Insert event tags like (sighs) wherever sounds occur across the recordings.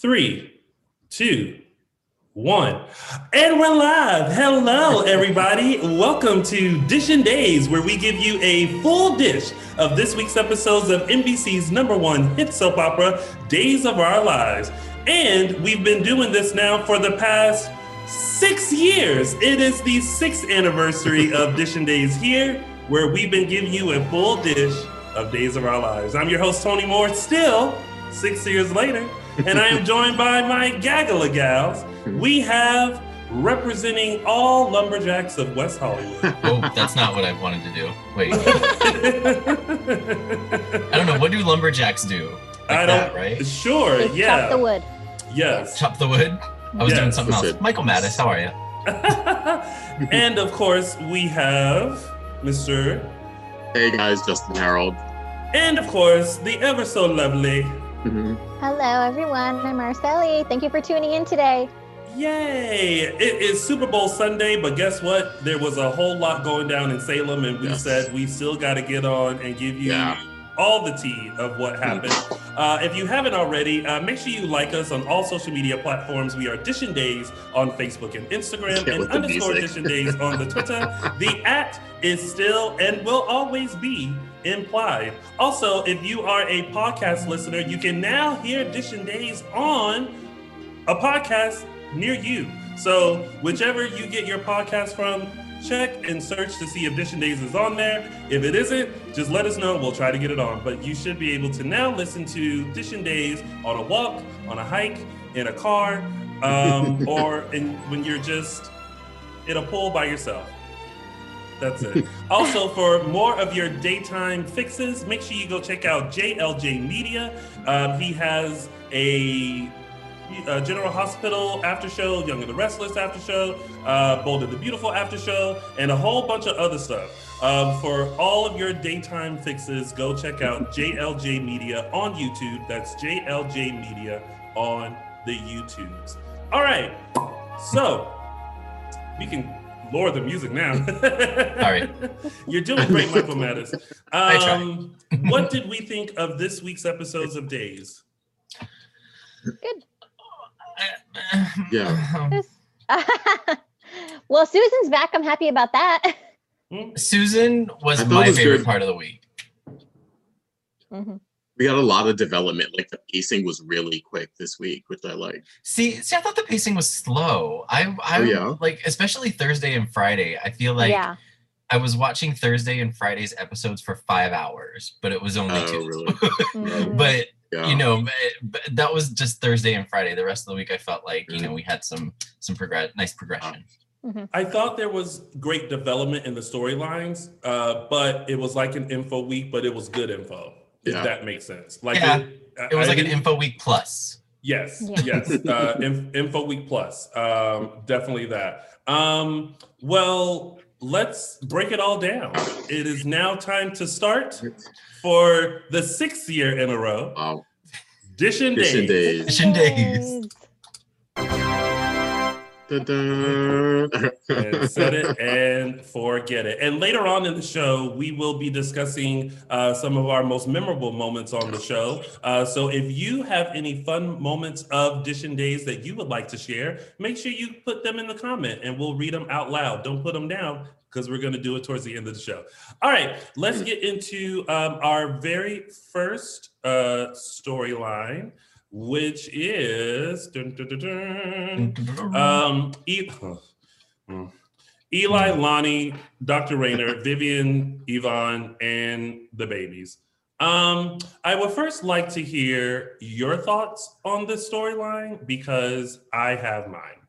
three, two, one. And we're live. Hello, everybody. Welcome to Dishin' Days, where we give you a full dish of this week's episodes of NBC's number one hit soap opera, Days of Our Lives. And we've been doing this now for the past six years. It is the sixth anniversary (laughs) of Dishin' Days here, where we've been giving you a full dish of Days of Our Lives. I'm your host, Tony Moore, still six years later, and I am joined by my gaggle of gals. We have representing all lumberjacks of West Hollywood. Oh, that's not what I wanted to do. Wait. I don't know. What do lumberjacks do? Like I don't, right? sure, They yeah. chop the wood. Yes. Chop the wood? I was doing Yes. something else. Listen. Michael Mattis, how are you? (laughs) and of course, we have Mr. Hey guys, Justin Harold. And of course, the ever so lovely. Mhm. Hello, everyone. I'm Araceli. Thank you for tuning in today. Yay! It is Super Bowl Sunday, but guess what? There was a whole lot going down in Salem, and we Yes. said we still got to get on and give you Yeah. all the tea of what happened. uh, if you haven't already, uh, make sure you like us on all social media platforms. We are Dishin Days on Facebook and Instagram, Yeah, and underscore music. Dishin Days on the Twitter. (laughs) the at is still and will always be implied. Also, if you are a podcast listener, you can now hear Dishin Days on a podcast near you. So, whichever you get your podcast from, check and search to see if Dishin Days is on there. If it isn't, just let us know. We'll try to get it on. But you should be able to now listen to Dishin Days on a walk, on a hike, in a car, um, (laughs) or in, when you're just in a pool by yourself. That's it. also, for more of your daytime fixes, make sure you go check out JLJ Media. Um, he has a uh, General Hospital after show, Young and the Restless after show, uh, Bold and the Beautiful after show, and a whole bunch of other stuff. Um, for all of your daytime fixes, go check out (laughs) JLJ Media on YouTube. That's JLJ Media on the YouTubes. All right, so we can lower the music now. (laughs) All right. (laughs) You're doing great, Michael Mattis. I try. Um, what did we think of this week's episodes of Days? Good. Yeah. (laughs) Well, Susan's back. I'm happy about that. Susan was my was favorite good. part of the week. Mhm. We got a lot of development. Like the pacing was really quick this week, which I like. See, see, I thought the pacing was slow. I, I Oh, yeah? like, especially Thursday and Friday. I feel like yeah. I was watching Thursday and Friday's episodes for five hours, but it was only Oh, two. really? (laughs) Mhm. but Yeah. you know, but- but that was just Thursday and Friday. The rest of the week, I felt like you know we had some some progress, nice progression. I thought there was great development in the storylines, uh, but it was like an info week, but it was good info. If Yeah. that makes sense. Like Yeah. it, It was I like an didn't- info week plus. Yes, Yeah. yes. Uh, (laughs) Inf- Info Week Plus. Um, definitely that. Um, well, let's break it all down. It is now time to start for the sixth year in a row. Wow. Dishin' Dishin' Days. days. Dishin' days. Da-da. and set it and forget it. And later on in the show, we will be discussing uh, some of our most memorable moments on the show. Uh, so if you have any fun moments of Dishin' Days that you would like to share, make sure you put them in the comment and we'll read them out loud. Don't put them down because we're going to do it towards the end of the show. All right, let's get into um, our very first uh, storyline. Which is dun, dun, dun, dun. Um, e- Hmm. Eli, Lani, Dr. Rayner, Vivian, Yvonne, and the babies. Um, I would first like to hear your thoughts on this storyline because I have mine.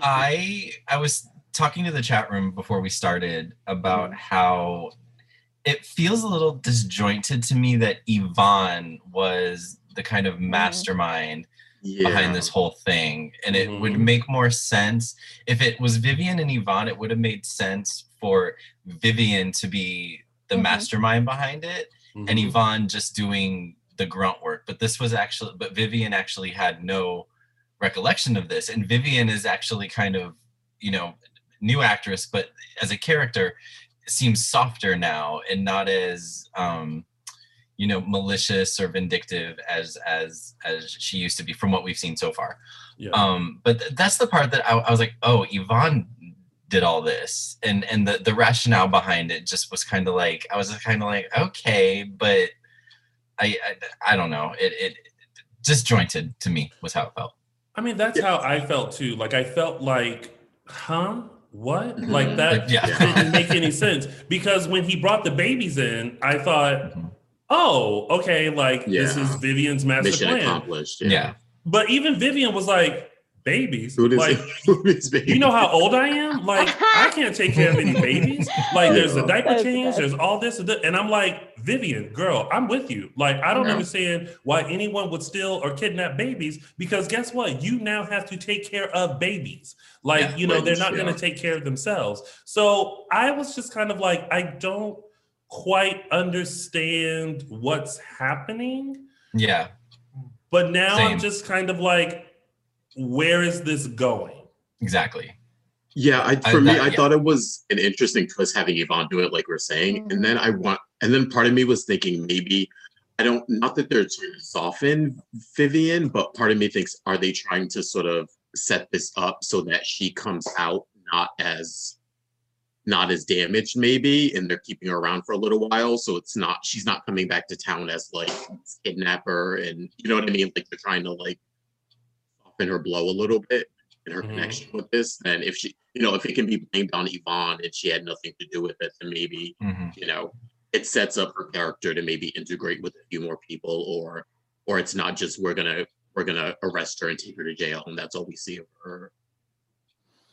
I I was talking to the chat room before we started about how it feels a little disjointed to me that Yvonne was the kind of mastermind Yeah. behind this whole thing. And it would Mhm. make more sense if it was Vivian and Yvonne, it would have made sense for Vivian to be the Mhm. mastermind behind it and Mhm. Yvonne just doing the grunt work. But this was actually, but Vivian actually had no recollection of this. And Vivian is actually kind of, you know, new actress, but as a character, seems softer now and not as, um, you know, malicious or vindictive as as as she used to be from what we've seen so far. Yeah. Um, but th- that's the part that I, I was like, oh, Yvonne did all this, and and the the rationale behind it just was kind of like I was kind of like, okay, but I, I I don't know, it it disjointed to me was how it felt. I mean, that's how I felt too. Like I felt like, huh? What? Mhm. Like that Like, yeah. didn't make any sense. Because when he brought the babies in, I thought, Mhm. Oh, okay, like this is Vivian's master Mission plan. accomplished. Yeah. But even Vivian was like, babies. Who does like, (laughs) who is baby? you know how old I am? Like, I can't take care of any (laughs) babies. Like, there's a diaper That's change, bad. there's all this and. And I'm like, Vivian, girl, I'm with you. Like, I don't Yeah. understand why anyone would steal or kidnap babies because guess what? You now have to take care of babies. Like, Yeah, you know, they're not yeah. going to take care of themselves. So I was just kind of like, I don't quite understand what's happening. Yeah. But now I'm just kind of like, where is this going? Exactly. Yeah, I, I- for me, that- I yeah. thought it was an interesting twist having Yvonne do it, like we're saying. Mhm. And then I want, and then part of me was thinking maybe, I don't, not that they're trying to soften Vivian, but part of me thinks, are they trying to sort of set this up so that she comes out not as, not as damaged maybe, and they're keeping her around for a little while, so it's not, she's not coming back to town as like kidnapper, and you know what I mean? Like they're trying to like soften her blow a little bit in her Mhm. connection with this, and if she, you know, if it can be blamed on Yvonne and she had nothing to do with it, then maybe, hmm you know, it sets up her character to maybe integrate with a few more people, or, or it's not just we're gonna we're gonna arrest her and take her to jail, and that's all we see of her.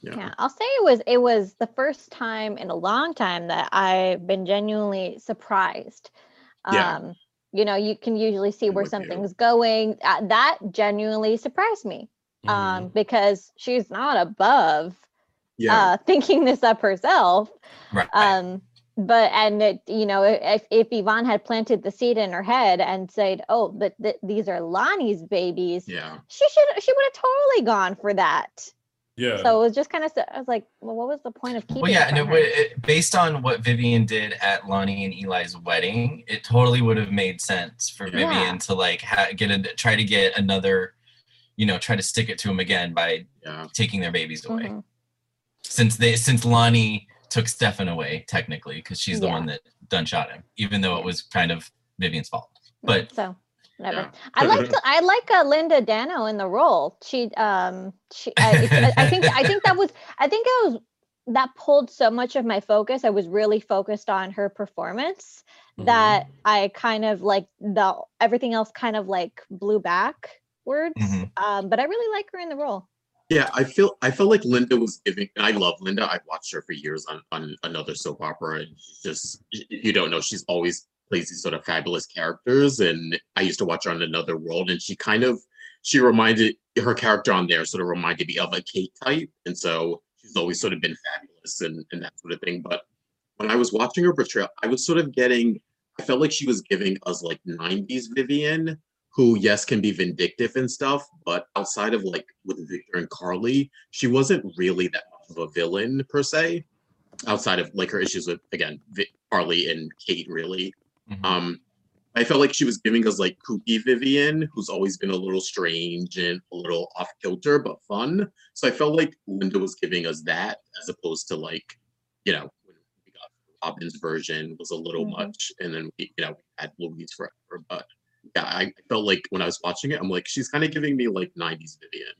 Yeah. Yeah, I'll say it was it was the first time in a long time that I've been genuinely surprised. Yeah. Um, you know, you can usually see where with you. something's going. Uh, that genuinely surprised me. Mm-hmm. Um, because she's not above Yeah. uh (laughs) thinking this up herself. Right. Um, but and it, you know, if if Yvonne had planted the seed in her head and said, "Oh, but th- these are Lani's babies," yeah. she should she would have totally gone for that. Yeah. So it was just kind of I was like, well, what was the point of keeping? Well, yeah, it and it, from would- it, based on what Vivian did at Lani and Eli's wedding, it totally would have made sense for Yeah. Vivian to like ha- get a try to get another, you know, try to stick it to him again by Yeah. taking their babies away. Mhm. Since they since Lani took Stefan away technically because she's the Yeah. one that done shot him, even though it was kind of Vivian's fault. But so whatever. Yeah. I like I like uh, Linda Dano in the role. She um she I, I think I think that was I think it was that pulled so much of my focus. I was really focused on her performance Mm-hmm. that I kind of like the everything else kind of like blew backwards. Mhm. Um, but I really like her in the role. Yeah, I feel I felt like Linda was giving. I love Linda. I've watched her for years on on another soap opera, and just you don't know. She's always plays these sort of fabulous characters, and I used to watch her on Another World, and she kind of she reminded her character on there sort of reminded me of a Kate type, and so she's always sort of been fabulous and and that sort of thing. But when I was watching her portrayal, I was sort of getting. I felt like she was giving us like '90s Vivian, who yes can be vindictive and stuff but outside of like with victor and carly she wasn't really that much of a villain per se outside of like her issues with again carly and kate really Mhm. um i felt like she was giving us like kooky vivian who's always been a little strange and a little off kilter but fun so i felt like linda was giving us that as opposed to like you know when we got robin's version was a little Mhm. much and then we you know we had louise forever but yeah, I felt like when I was watching it, I'm like, she's kind of giving me like 90s Vivian.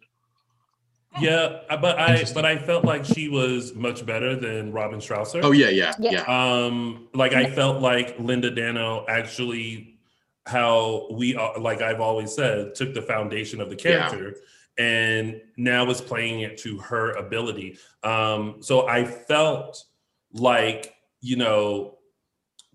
Yeah, but I but I felt like she was much better than Robin Strasser. Oh yeah, yeah, Yeah. yeah. Um, like I felt like Linda Dano actually, how we uh, like I've always said, took the foundation of the Yeah. character and now is playing it to her ability. Um, so I felt like you know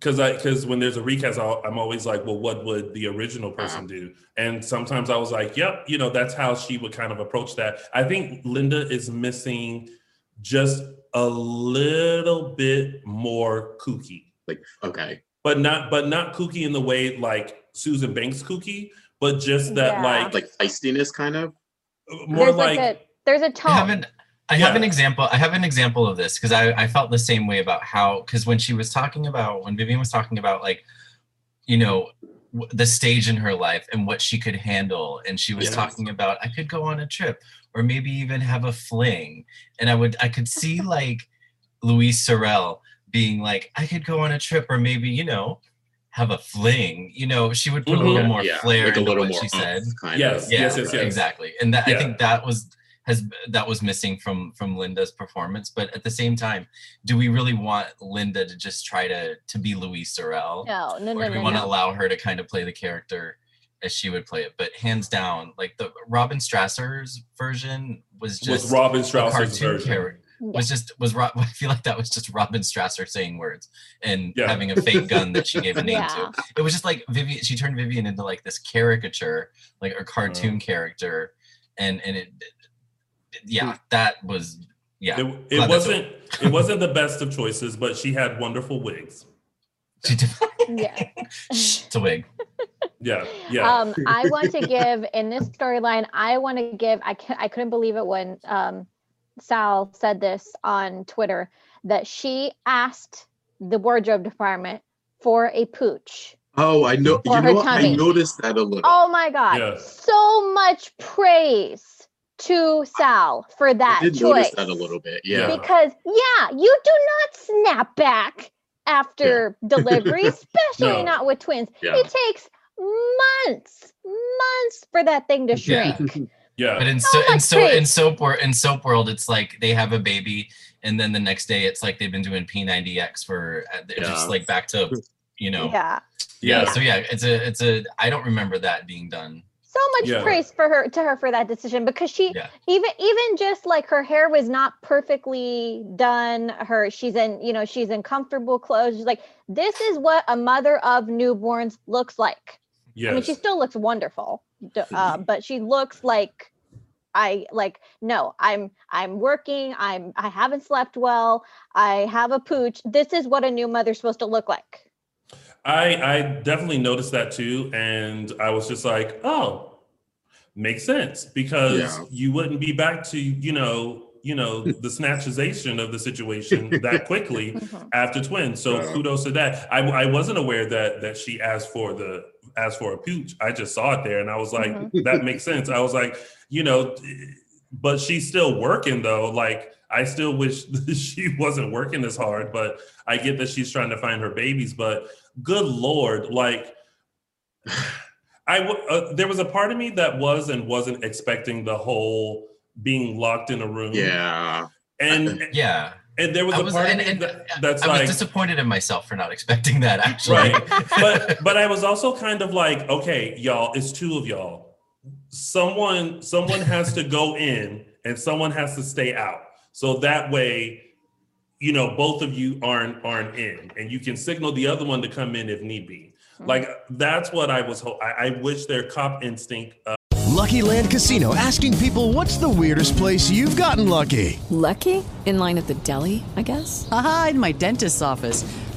because I because when there's a recast, I'll, I'm always like, well, what would the original Uh-huh. person do? And sometimes I was like, yep, you know, that's how she would kind of approach that. I think Linda is missing just a little bit more kooky, Like, okay. but not but not kooky in the way like Susan Banks kooky, but just that Yeah. like Like feistiness, kind of. more there's like, like, a there's a I tone. Have an I have an example. I have an example of this because I, I felt the same way about how because when she was talking about when Vivian was talking about like, you know, w- the stage in her life and what she could handle, and she was Yes. talking about I could go on a trip or maybe even have a fling, and I would I could see (laughs) like Louise Sorel being like I could go on a trip or maybe you know have a fling. You know, she would put a Mhm. little more yeah, flair like a little what more she said. kind Yes, of. Yeah, yes, yes, yes. exactly. And that Yeah. I think that was has that was missing from from Linda's performance. But at the same time, do we really want Linda to just try to to be Louise Sorel? no, no, or no, do we no, want to no. allow her to kind of play the character as she would play it? But hands down, like the Robin Strasser's version was just was Robin cartoon version. character. Yeah. Was just was Ro- (laughs) I feel like that was just Robin Strasser saying words and Yeah. having a fake gun that she gave a name Yeah. to it was just like Vivian. She turned Vivian into like this caricature, like a cartoon uh-huh. character, and and it, yeah, that was yeah. It, it wasn't it wasn't the best of choices, but she had wonderful wigs. She did, Yeah. (laughs) it's a wig. Yeah, yeah. Um, I want to give in this storyline. I want to give. I can I couldn't believe it when um, Sal said this on Twitter that she asked the wardrobe department for a pooch. Oh, I know. You her know, what? I noticed that a little. Oh my god! Yeah. So much praise to Sal for I that did choice. notice that a little bit. Yeah. Because yeah, you do not snap back after (laughs) delivery, especially No. not with twins. Yeah. It takes months, months for that thing to shrink. yeah. (laughs) yeah. But in So so in so in soap world in soap world, it's like they have a baby, and then the next day it's like they've been doing P90X for uh, Yeah. just like back to you know Yeah. yeah. yeah. So yeah, it's a it's a I don't remember that being done. So much Yeah. praise for her to her for that decision because she Yeah. even even just like her hair was not perfectly done. Her she's in, you know, she's in comfortable clothes. She's like, this is what a mother of newborns looks like. I mean, she still looks wonderful, uh, but she looks like I like no. I'm I'm working. I'm I haven't slept well. I have a pooch. This is what a new mother's supposed to look like. I I definitely noticed that too, and I was just like, oh, makes sense because Yeah. you wouldn't be back to you know you know the snatchization of the situation that (laughs) quickly Mhm. after twins. So Yeah. kudos to that. I I wasn't aware that that she asked for the asked for a pooch. I just saw it there and I was like, Mhm. that makes sense. I was like, you know, but she's still working though. Like I still wish (laughs) she wasn't working as hard, but I get that she's trying to find her babies. But good lord, like (sighs) I w- uh, there was a part of me that was and wasn't expecting the whole being locked in a room. Yeah. and (laughs) Yeah, and there was I a was part and, of me and that, that's I was like disappointed in myself for not expecting that actually. Right. (laughs) but but I was also kind of like, okay, y'all, it's two of y'all. Someone someone has to go in and someone has to stay out. So that way, you know, both of you aren't aren't in, and you can signal the other one to come in if need be. Like that's what I was. Ho- I, I wish their cop instinct. Uh, Lucky Land Casino asking people what's the weirdest place you've gotten lucky? Lucky? In line at the deli, I guess? Aha, in my dentist's office.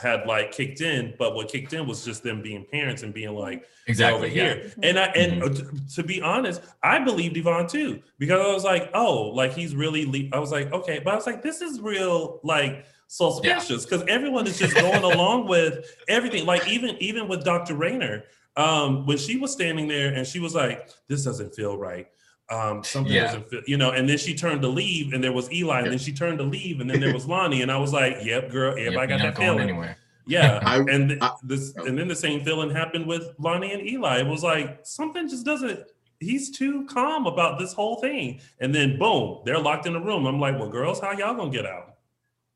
had like kicked in, but what kicked in was just them being parents and being like Exactly, over yeah. here. And I and uh, t- to be honest, I believed Yvonne too because I was like, oh, like he's really. Le-. I was like, okay, but I was like, this is real, like suspicious because everyone is just going along with everything. Like even even with Dr. Rayner, um, when she was standing there and she was like, this doesn't feel right. Um, something Yeah. doesn't feel, you know, and then she turned to leave and there was Eli, and then she turned to leave, and then there was (laughs) Lani, and I was like, Yep, girl, Yep, everybody you're got that feeling. anywhere. Yeah, (laughs) I- and th- I- this, and then the same feeling happened with Lani and Eli. It was like something just doesn't. He's too calm about this whole thing, and then boom, they're locked in a room. I'm like, well, girls, how y'all gonna get out?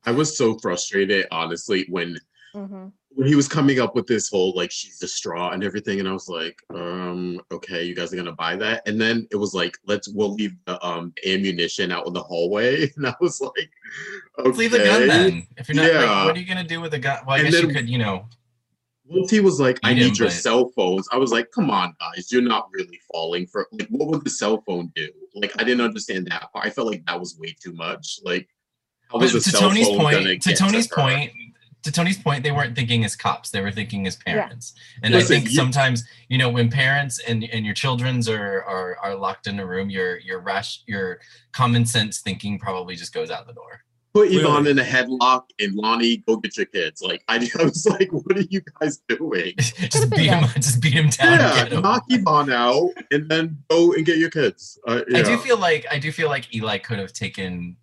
I was so frustrated, honestly, when Mhm. When he was coming up with this whole like she's the straw and everything, and I was like, um, okay, you guys are gonna buy that, and then it was like, let's we'll leave the um ammunition out in the hallway, (laughs) and I was like, okay. Let's leave the gun then. If you're not, like, what are you gonna do with the gun? Well, I And guess you could, you know, Once he was like, I need your but- cell phones, I was like, come on, guys, you're not really falling for like what would the cell phone do? Like I didn't understand that part. I felt like that was way too much. Like how But was a to cell Tony's phone point, to Tony's her? point, to Tony's point, they weren't thinking as cops; they were thinking as parents. And Listen, I think you- sometimes, you know, when parents and and your children's are are are locked in a room, your your rash, your common sense thinking probably just goes out the door. Put Yvonne Really? in a headlock and Lani, go get your kids. Like I, (laughs) I was like, what are you guys doing? (laughs) just beat him, just beat him down. yeah, get him. knock Yvonne out and then go and get your kids. Uh, I do feel like I do feel like Eli could have taken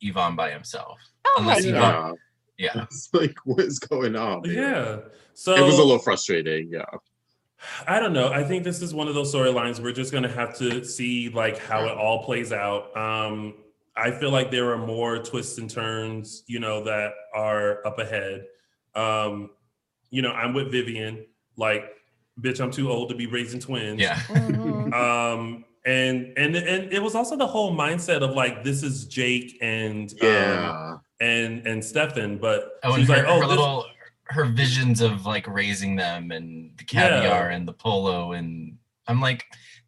Yvonne by himself, Oh, unless heck Yvonne. Yeah. Yeah, (laughs) It's like what is going on? man? Yeah. So It was a little frustrating. Yeah. (sighs) I don't know. I think this is one of those storylines we're just gonna have to see like how it all plays out. Um, I feel like there are more twists and turns, you know, that are up ahead. Um, you know, I'm with Vivian. Like, bitch, I'm too old to be raising twins. yeah. (laughs) Mhm. Um, and and and it was also the whole mindset of like this is Jake and um, Yeah. And and Stefan, but Oh, and she's her, like, oh, her this- little her visions of like raising them and the Yeah. caviar and the polo and I'm like,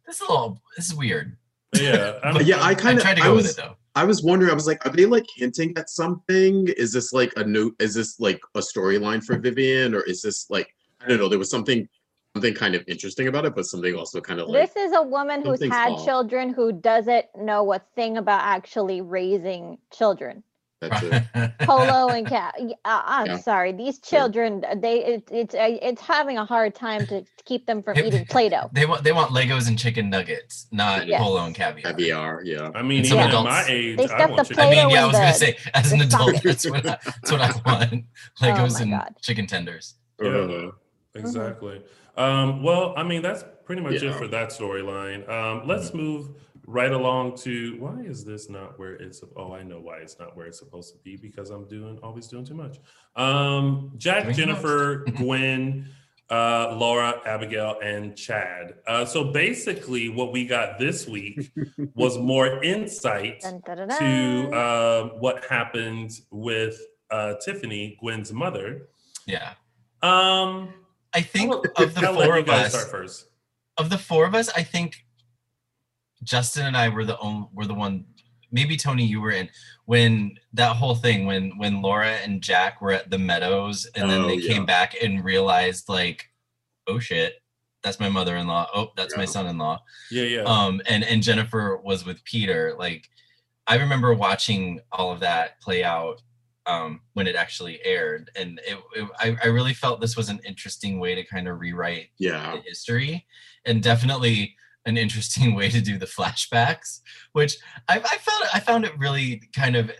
this is a little this is weird. yeah, (laughs) I'm- But yeah, I I kind of tried to I go was with it though. I was wondering. I was like, are they like hinting at something? Is this like a new? Is this like a storyline for Vivian, or is this like I don't know? There was something something kind of interesting about it, but something also kind of like this is a woman who's had off. children who doesn't know a thing about actually raising children. That's it. (laughs) Polo and cat. Uh, I'm Yeah. sorry, these children. They it, it's uh, it's having a hard time to keep them from eating Play-Doh. They want they want Legos and chicken nuggets, not Yes. polo and caviar. caviar. Yeah. I mean, some even adults- at my age, They I stuff want the chicken. I mean, Play-Doh yeah, I in was gonna the- say as an adult, socket. (laughs) that's what I, that's what I want. Oh Legos my and God. chicken tenders. Yeah. Uh, Exactly. Um, well, I mean, that's pretty much it for that storyline. Um, let's move right along to why is this not where it's? Oh, I know why it's not where it's supposed to be because I'm doing always doing too much. Um, Jack, Doing. Jennifer, (laughs) Gwen, uh, Laura, Abigail, and Chad. Uh, so basically, what we got this week was more insight Dun, dun, dun, to dun. um, what happened with uh, Tiffany, Gwen's mother. Yeah. Um, I think I'll- of the I'll four of us, start first. of the four of us, I think Justin and I were the only were the one. Maybe Tony, you were in when that whole thing when when Laura and Jack were at the Meadows, and then Oh, they yeah. came back and realized like, oh shit, that's my mother-in-law. Oh, that's my son-in-law. Yeah, yeah. um and and jennifer was with peter like i remember watching all of that play out um when it actually aired and it, it I, I really felt this was an interesting way to kind of rewrite yeah. the history and definitely an interesting (laughs) way to do the flashbacks which i, I found i found it really kind of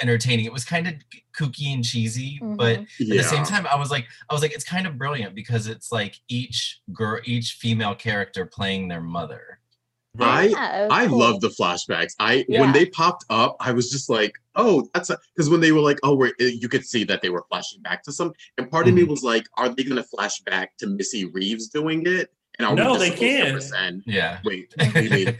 entertaining it was kind of kooky and cheesy but Mhm. Yeah. at the same time i was like i was like it's kind of brilliant because it's like each girl each female character playing their mother I Yeah, I cool. love the flashbacks. I Yeah. when they popped up, I was just like, oh, that's because when they were like, oh, we're you could see that they were flashing back to some, and part of me Mhm. was like, are they gonna flash back to Missy Reeves doing it? And are No, we they just supposed to can't. yeah Wait, what do you mean?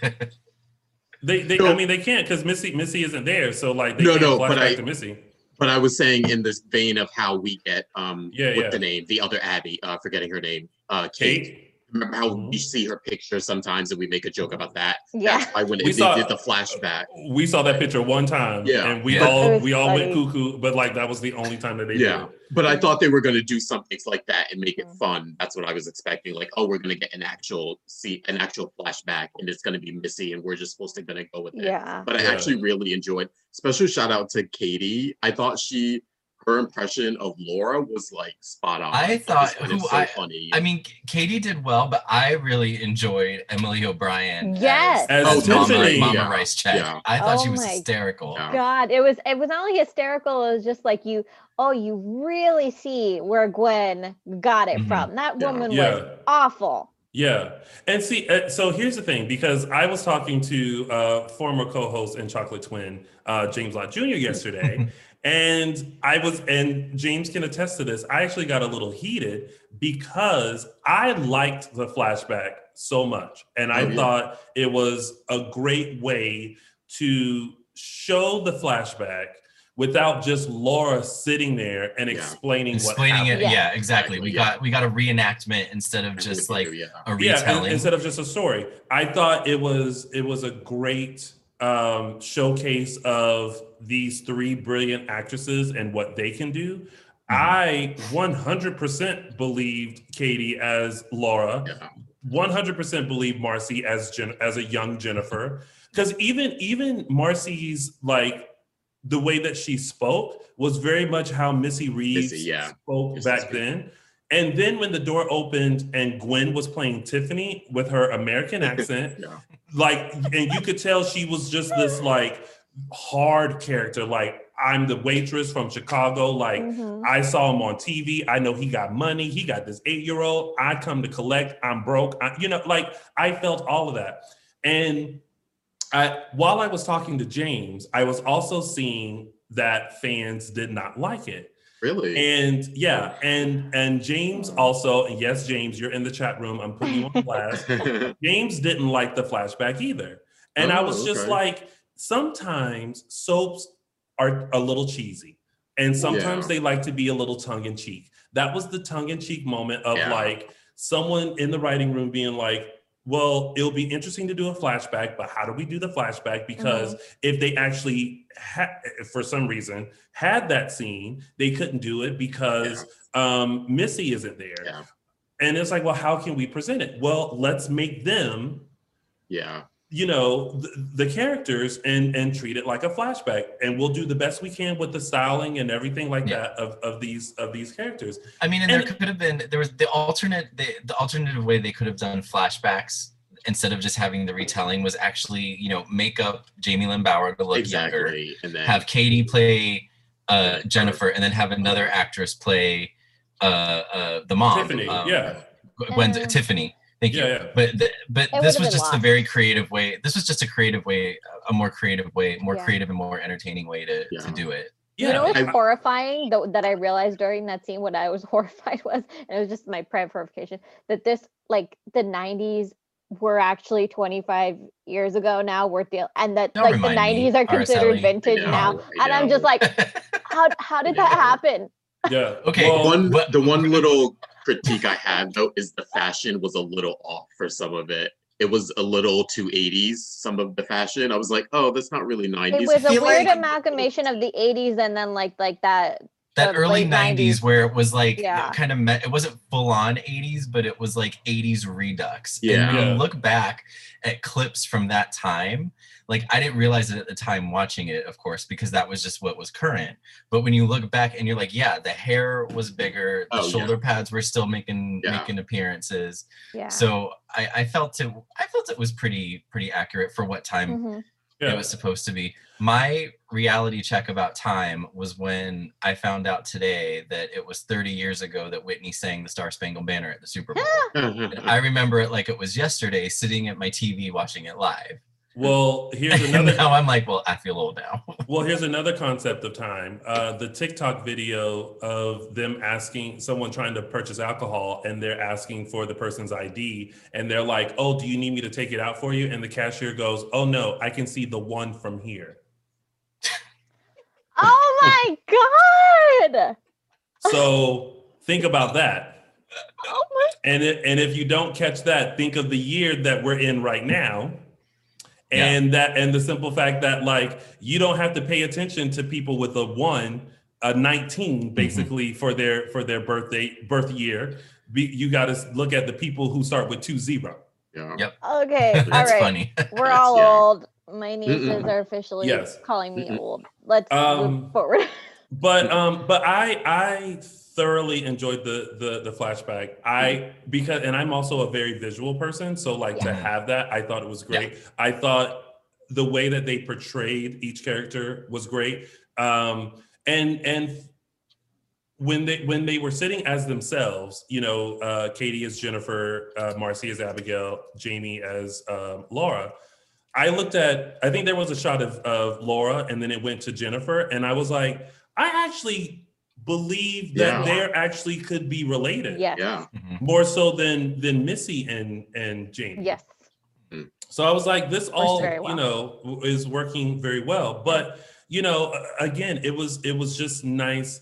They, they, So- I mean, they can't because Missy, Missy isn't there. So like, they No, can't no, but back I- to Missy. But I was saying in this vein of how we get um Yeah, with yeah. the name, the other Abby, uh forgetting her name, uh Kate. Kate. Remember how Mm-hmm. we see her picture sometimes and we make a joke about that? Yeah. That's why when We they saw- did the flashback. We saw that picture one time, Yeah. and we Yeah. All we all went cuckoo. But like that was the only time that they Yeah. did. it. But I thought they were gonna do something like that and make it Mhm. fun. That's what I was expecting. Like, oh, we're gonna get an actual see an actual flashback and it's gonna be Missy and we're just supposed to gonna go with it. Yeah. But I Yeah. actually really enjoyed. Special shout out to Cady. I thought she her impression of Laura was like spot on. I thought- was- it who was so I- funny. I mean, Cady did well, but I really enjoyed Emily O'Brien. Yes. As Oh, Mama, Mama Yeah. Rizczech. Yeah. I thought she Oh was my hysterical. Yeah. God, it was it was not only hysterical, it was just like you oh, you really see where Gwen got it Mhm. from. That Yeah. woman Yeah. was awful. Yeah. And see, uh, so here's the thing because I was talking to uh, former co host and chocolate twin, uh, James Lott Jr., yesterday. (laughs) and I was, and James can attest to this. I actually got a little heated because I liked the flashback so much. And I Oh, yeah. thought it was a great way to show the flashback without just Laura sitting there and Yeah. explaining what Explaining it, happened. yeah, exactly. We Yeah. got we got a reenactment instead of just like a yeah retelling. in- instead of just a story i thought it was it was a great um showcase of these three brilliant actresses and what they can do. I 100% believed katie as laura. Yeah. 100% believe marci as Jen- as a young jennifer. Because even even marci's like the way that she spoke was very much how missy reeves Missy, yeah. spoke Missy's back then and then when the door opened and Gwen was playing Tiffany with her American (laughs) accent, Yeah. like, and you could tell she was just this like hard character. Like, I'm the waitress from Chicago. Like, Mhm. I saw him on TV. I know he got money. He got this eight year old. I come to collect. I'm broke. I, you know, like, I felt all of that. And I, while I was talking to James, I was also seeing that fans did not like it. Really? And yeah, and and James also, and yes, James, you're in the chat room. I'm putting you on (laughs) blast. James didn't like the flashback either. And I Oh, was just okay. like, sometimes soaps are a little cheesy. And sometimes Yeah. they like to be a little tongue in cheek. That was the tongue in cheek moment of Yeah. like someone in the writing room being like, well, it'll be interesting to do a flashback, but how do we do the flashback? Because if they actually, ha- for some reason, had that scene, they couldn't do it because um, Missy isn't there. Yeah. And it's like, well, how can we present it? Well, let's make them yeah. You know the, the characters and and treat it like a flashback and we'll do the best we can with the styling and everything like Yeah. that of, of these of these characters I mean, and, And- there could have been there was the alternate the, the alternative way they could have done flashbacks instead of just having the retelling was actually you know make up Jaime Lyn Bauer to look exactly. younger, Exactly. And then have Cady play uh, Jennifer, and then have another actress play uh, uh, the mom, tiffany um, yeah Gwen Uh, Tiffany. Thank you. Yeah, yeah. But th- but It this was been just a very creative way. This was just a creative way, a more creative way, more Yeah. creative and more entertaining way to, Yeah. to do it. yeah You know what's I- horrifying tho- that I realized during that scene? What I was (laughs) horrified was, and it was just my private horrification, that this, like, the 90s were actually 25 years ago now, worth the, and that, Don't like, the 90s are considered Araceli. vintage I know, now. I And I'm just like, (laughs) how, how did that happen? yeah Okay, well, one but- the one little critique I had though is the fashion was a little off for some of it. It was a little too 80s, some of the fashion. I was like, oh, that's not really 90s. It was a weird like- amalgamation of the 80s and then, like, like that. that the early 90s, 90s. where it was like Yeah. kind of me- it wasn't full on 80s but it was like 80s redux and Yeah. when you look back at clips from that time like i didn't realize it at the time watching it of course because that was just what was current but when you look back and you're like yeah the hair was bigger the Oh, yeah. shoulder pads were still making Yeah. making appearances Yeah. so I, I felt it i felt it was pretty pretty accurate for what time Mhm. yeah. it was supposed to be. My reality check about time was when I found out today that it was 30 years ago that Whitney sang the Star Spangled Banner at the Super Bowl. (laughs) and I remember it like it was yesterday, sitting at my TV watching it live. Well here's (laughs) another now I'm like, well, I feel old now. (laughs) Well, here's another concept of time. Uh, the TikTok video of them asking someone trying to purchase alcohol and they're asking for the person's ID and they're like, oh, do you need me to take it out for you? And the cashier goes, oh, no, I can see the one from here. (laughs) Oh my God. So think about that. Oh my And it, and if you don't catch that, think of the year that we're in right now. And that and the simple fact that like you don't have to pay attention to people with a one, a 19 basically for their for their birthday birth year. Be, you got to look at the people who start with two zero. Yeah. Yep. Okay, (laughs) all That's right. funny. We're (laughs) all Yeah. old. My nieces Mm-mm. are officially Yes. calling me Mm-mm. old. Let's Um, move forward. (laughs) but um but i i thoroughly enjoyed the the the flashback. I because and i'm also a very visual person so like to have that i thought it was great. I thought the way that they portrayed each character was great. Um and and when they when they were sitting as themselves you know uh katie as jennifer uh marci as abigail jamie as um, laura I looked at, I think there was a shot of, of Laura and then it went to Jennifer. And I was like, I actually believe that Yeah. there actually could be related. yes. Yeah. Mhm. More so than than Missy and and Jamie. Yes. So I was like, this all well. you know is working very well. But you know, again, it was it was just nice.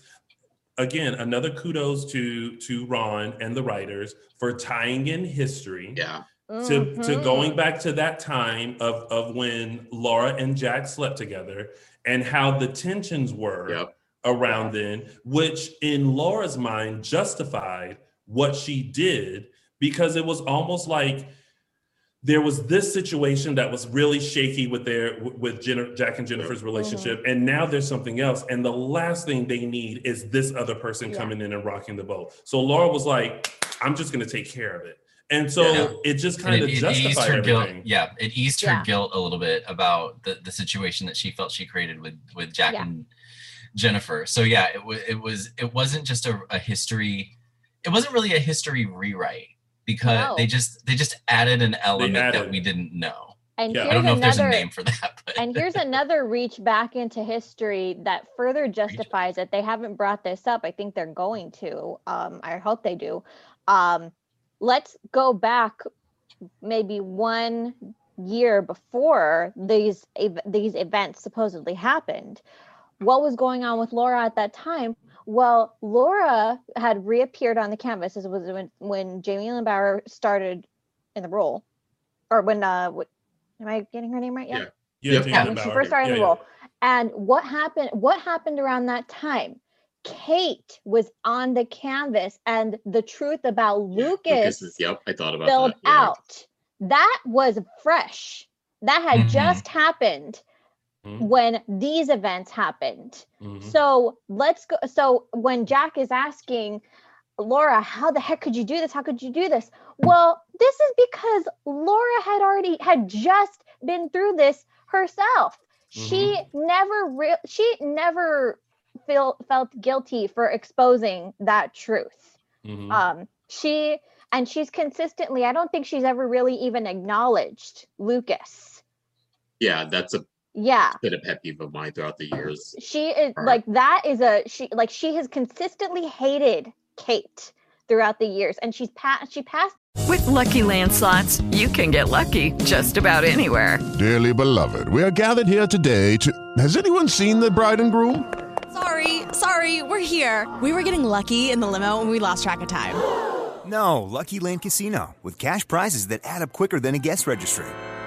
Again, another kudos to to Ron and the writers for tying in history Yeah. to, to Mhm. going back to that time of, of when Laura and Jack slept together and how the tensions were Yep. Around then, which in Laura's mind justified what she did because it was almost like there was this situation that was really shaky with their with Jenna, Jack and Jennifer's relationship, mm-hmm. and now there's something else. And the last thing they need is this other person Yeah. coming in and rocking the boat. So Laura was like, "I'm just going to take care of it," and so Yeah. it just kind of it, it eased justified her guilt. everything. Yeah, it eased her Yeah. guilt a little bit about the, the situation that she felt she created with with Jack Yeah. and Jennifer. So yeah, it was it was it wasn't just a, a history. It wasn't really a history rewrite because No. they just they just added an element that we didn't know. And Yeah. I here's don't know if there's a another name for that, but and here's another reach back into history that further justifies it. They haven't brought this up. I think they're going to. Um, I hope they do. Um, let's go back maybe one year before these these events supposedly happened. What was going on with Laura at that time? Well, Laura had reappeared on the canvas. This was when, when Jaime Lyn Bauer started in the role, or when uh, what, am I getting her name right? Yeah. Yeah. Jamie yeah, when she first started Yeah, in the yeah. role. And what happened? What happened around that time? Kate was on the canvas, and the truth about Yeah, Lucas is- Yep. I thought about filled that. yeah. out. That was fresh. That had Mhm. just happened Mhm. when these events happened. Mhm. So let's go. So when Jack is asking Laura, how the heck could you do this? How could you do this? Well, this is because Laura had already had just been through this herself. She never real she never feel felt guilty for exposing that truth. Mhm. Um she and she's consistently I don't think she's ever really even acknowledged Lucas. Yeah, that's a Yeah. bit of pet peeve of mine throughout the years. she is Right. like that is a she like she has consistently hated Kate throughout the years and she's passed she passed With Lucky Land slots, you can get lucky just about anywhere. Dearly beloved, we are gathered here today to. Has anyone seen the bride and groom? Sorry, sorry, we're here. We were getting lucky in the limo and we lost track of time. No, Lucky Land Casino, with cash prizes that add up quicker than a guest registry.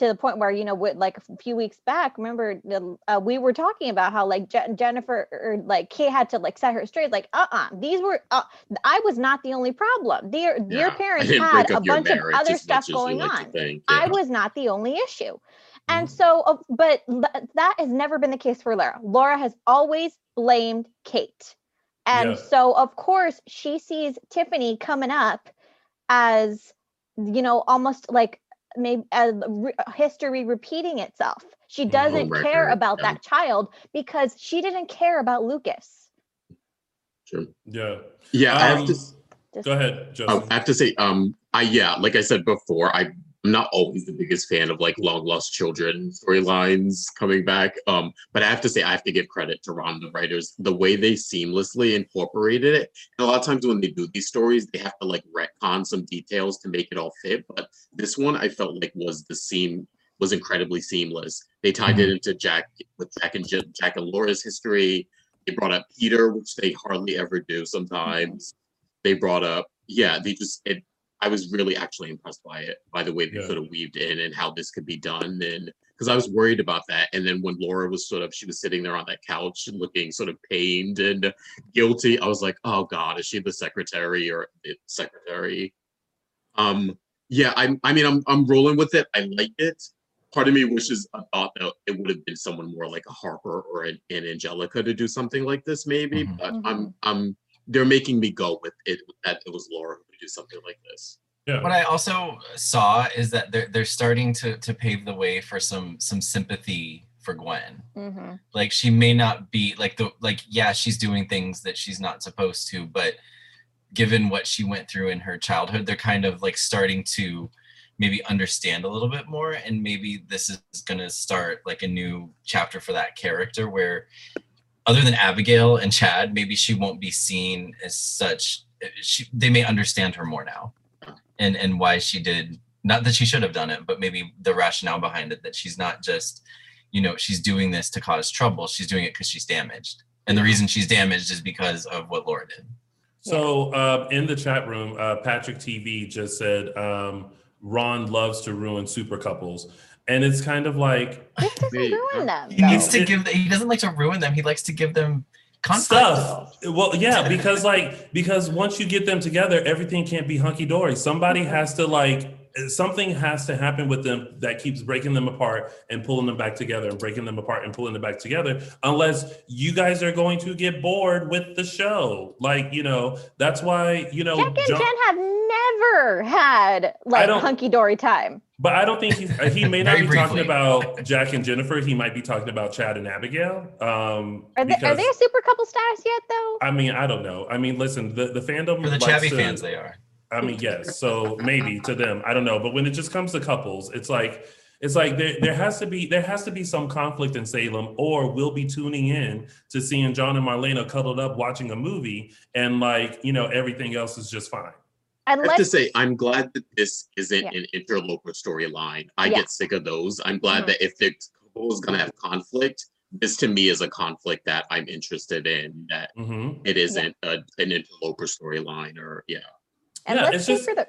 to the point where you know with like a few weeks back remember the, uh, we were talking about how like Je- Jennifer or like Kate had to like set her straight like uh-uh these were uh, I was not the only problem. Their Yeah, your parents had a bunch of other stuff much as you going like on. think, I was not the only issue. And so uh, but th- that has never been the case for Laura. Laura has always blamed Kate. And Yeah. so, of course, she sees Tiffany coming up as, you know, almost like maybe a re- history repeating itself. She doesn't care record, about yeah. that child because she didn't care about Lucas. Sure. Yeah. Yeah, I have Um, to. Go ahead, Joseph. Oh, I have to say, um, I yeah, like I said before, I, I'm not always the biggest fan of like long lost children storylines coming back. Um, but I have to say, I have to give credit to Ron, the writers, the way they seamlessly incorporated it. And a lot of times when they do these stories, they have to like retcon some details to make it all fit. But this one, I felt like was the seam was incredibly seamless. They tied it into Jack with Jack and J- Jack and Laura's history. They brought up Peter, which they hardly ever do sometimes. They brought up, yeah, they just it I was really actually impressed by it, by the way they Yeah. sort of weaved in and how this could be done. And because I was worried about that. And then when Laura was sort of, she was sitting there on that couch and looking sort of pained and guilty, I was like, oh God, is she the secretary or the secretary? Um, yeah, I'm, I mean, I'm, I'm rolling with it. I like it. Part of me wishes I thought that it would have been someone more like a Harper or an, an Angelica to do something like this, maybe. Mhm. But I'm, I'm, they're making me go with it that it was Laura who would do something like this. Yeah. What I also saw is that they're they're starting to to pave the way for some some sympathy for Gwen. Mm-hmm. Like she may not be like the like yeah she's doing things that she's not supposed to, but given what she went through in her childhood, they're kind of like starting to maybe understand a little bit more and maybe this is going to start like a new chapter for that character where other than Abigail and Chad, maybe she won't be seen as such. She they may understand her more now, and and why she did not that she should have done it, but maybe the rationale behind it that she's not just, you know, she's doing this to cause trouble. She's doing it because she's damaged, and the reason she's damaged is because of what Laura did. So uh, in the chat room, uh, Patrick TV just said um, Ron loves to ruin super couples, and it's kind of like This doesn't Wait, ruin them. He needs though. to give. He doesn't like to ruin them. He likes to give them conflict. stuff. Well, yeah, because like because once you get them together, everything can't be hunky dory. Somebody mm-hmm. has to like something has to happen with them that keeps breaking them apart and pulling them back together and breaking them apart and pulling them back together unless you guys are going to get bored with the show like you know that's why you know Jack and John- Jen have never had like hunky dory time. But i don't think he's, he may not Very be talking about jack and jennifer he might be talking about chad and abigail um Are they, are they a super couple status yet though? i mean i don't know i mean listen the, the fandom For the likes Chabby to- fans, they are. I mean, yes. So maybe to them, I don't know. But when it just comes to couples, it's like it's like there, there has to be there has to be some conflict in Salem, or we'll be tuning in to seeing John and Marlena cuddled up watching a movie, and like you know everything else is just fine. And I have to say, I'm glad that this isn't Yeah. an interloper storyline. I Yeah. get sick of those. I'm glad Mhm. that if the couple is going to have conflict, this to me is a conflict that I'm interested in. That hmm it isn't a, an interloper storyline or yeah. and Yeah, let's it's just- for the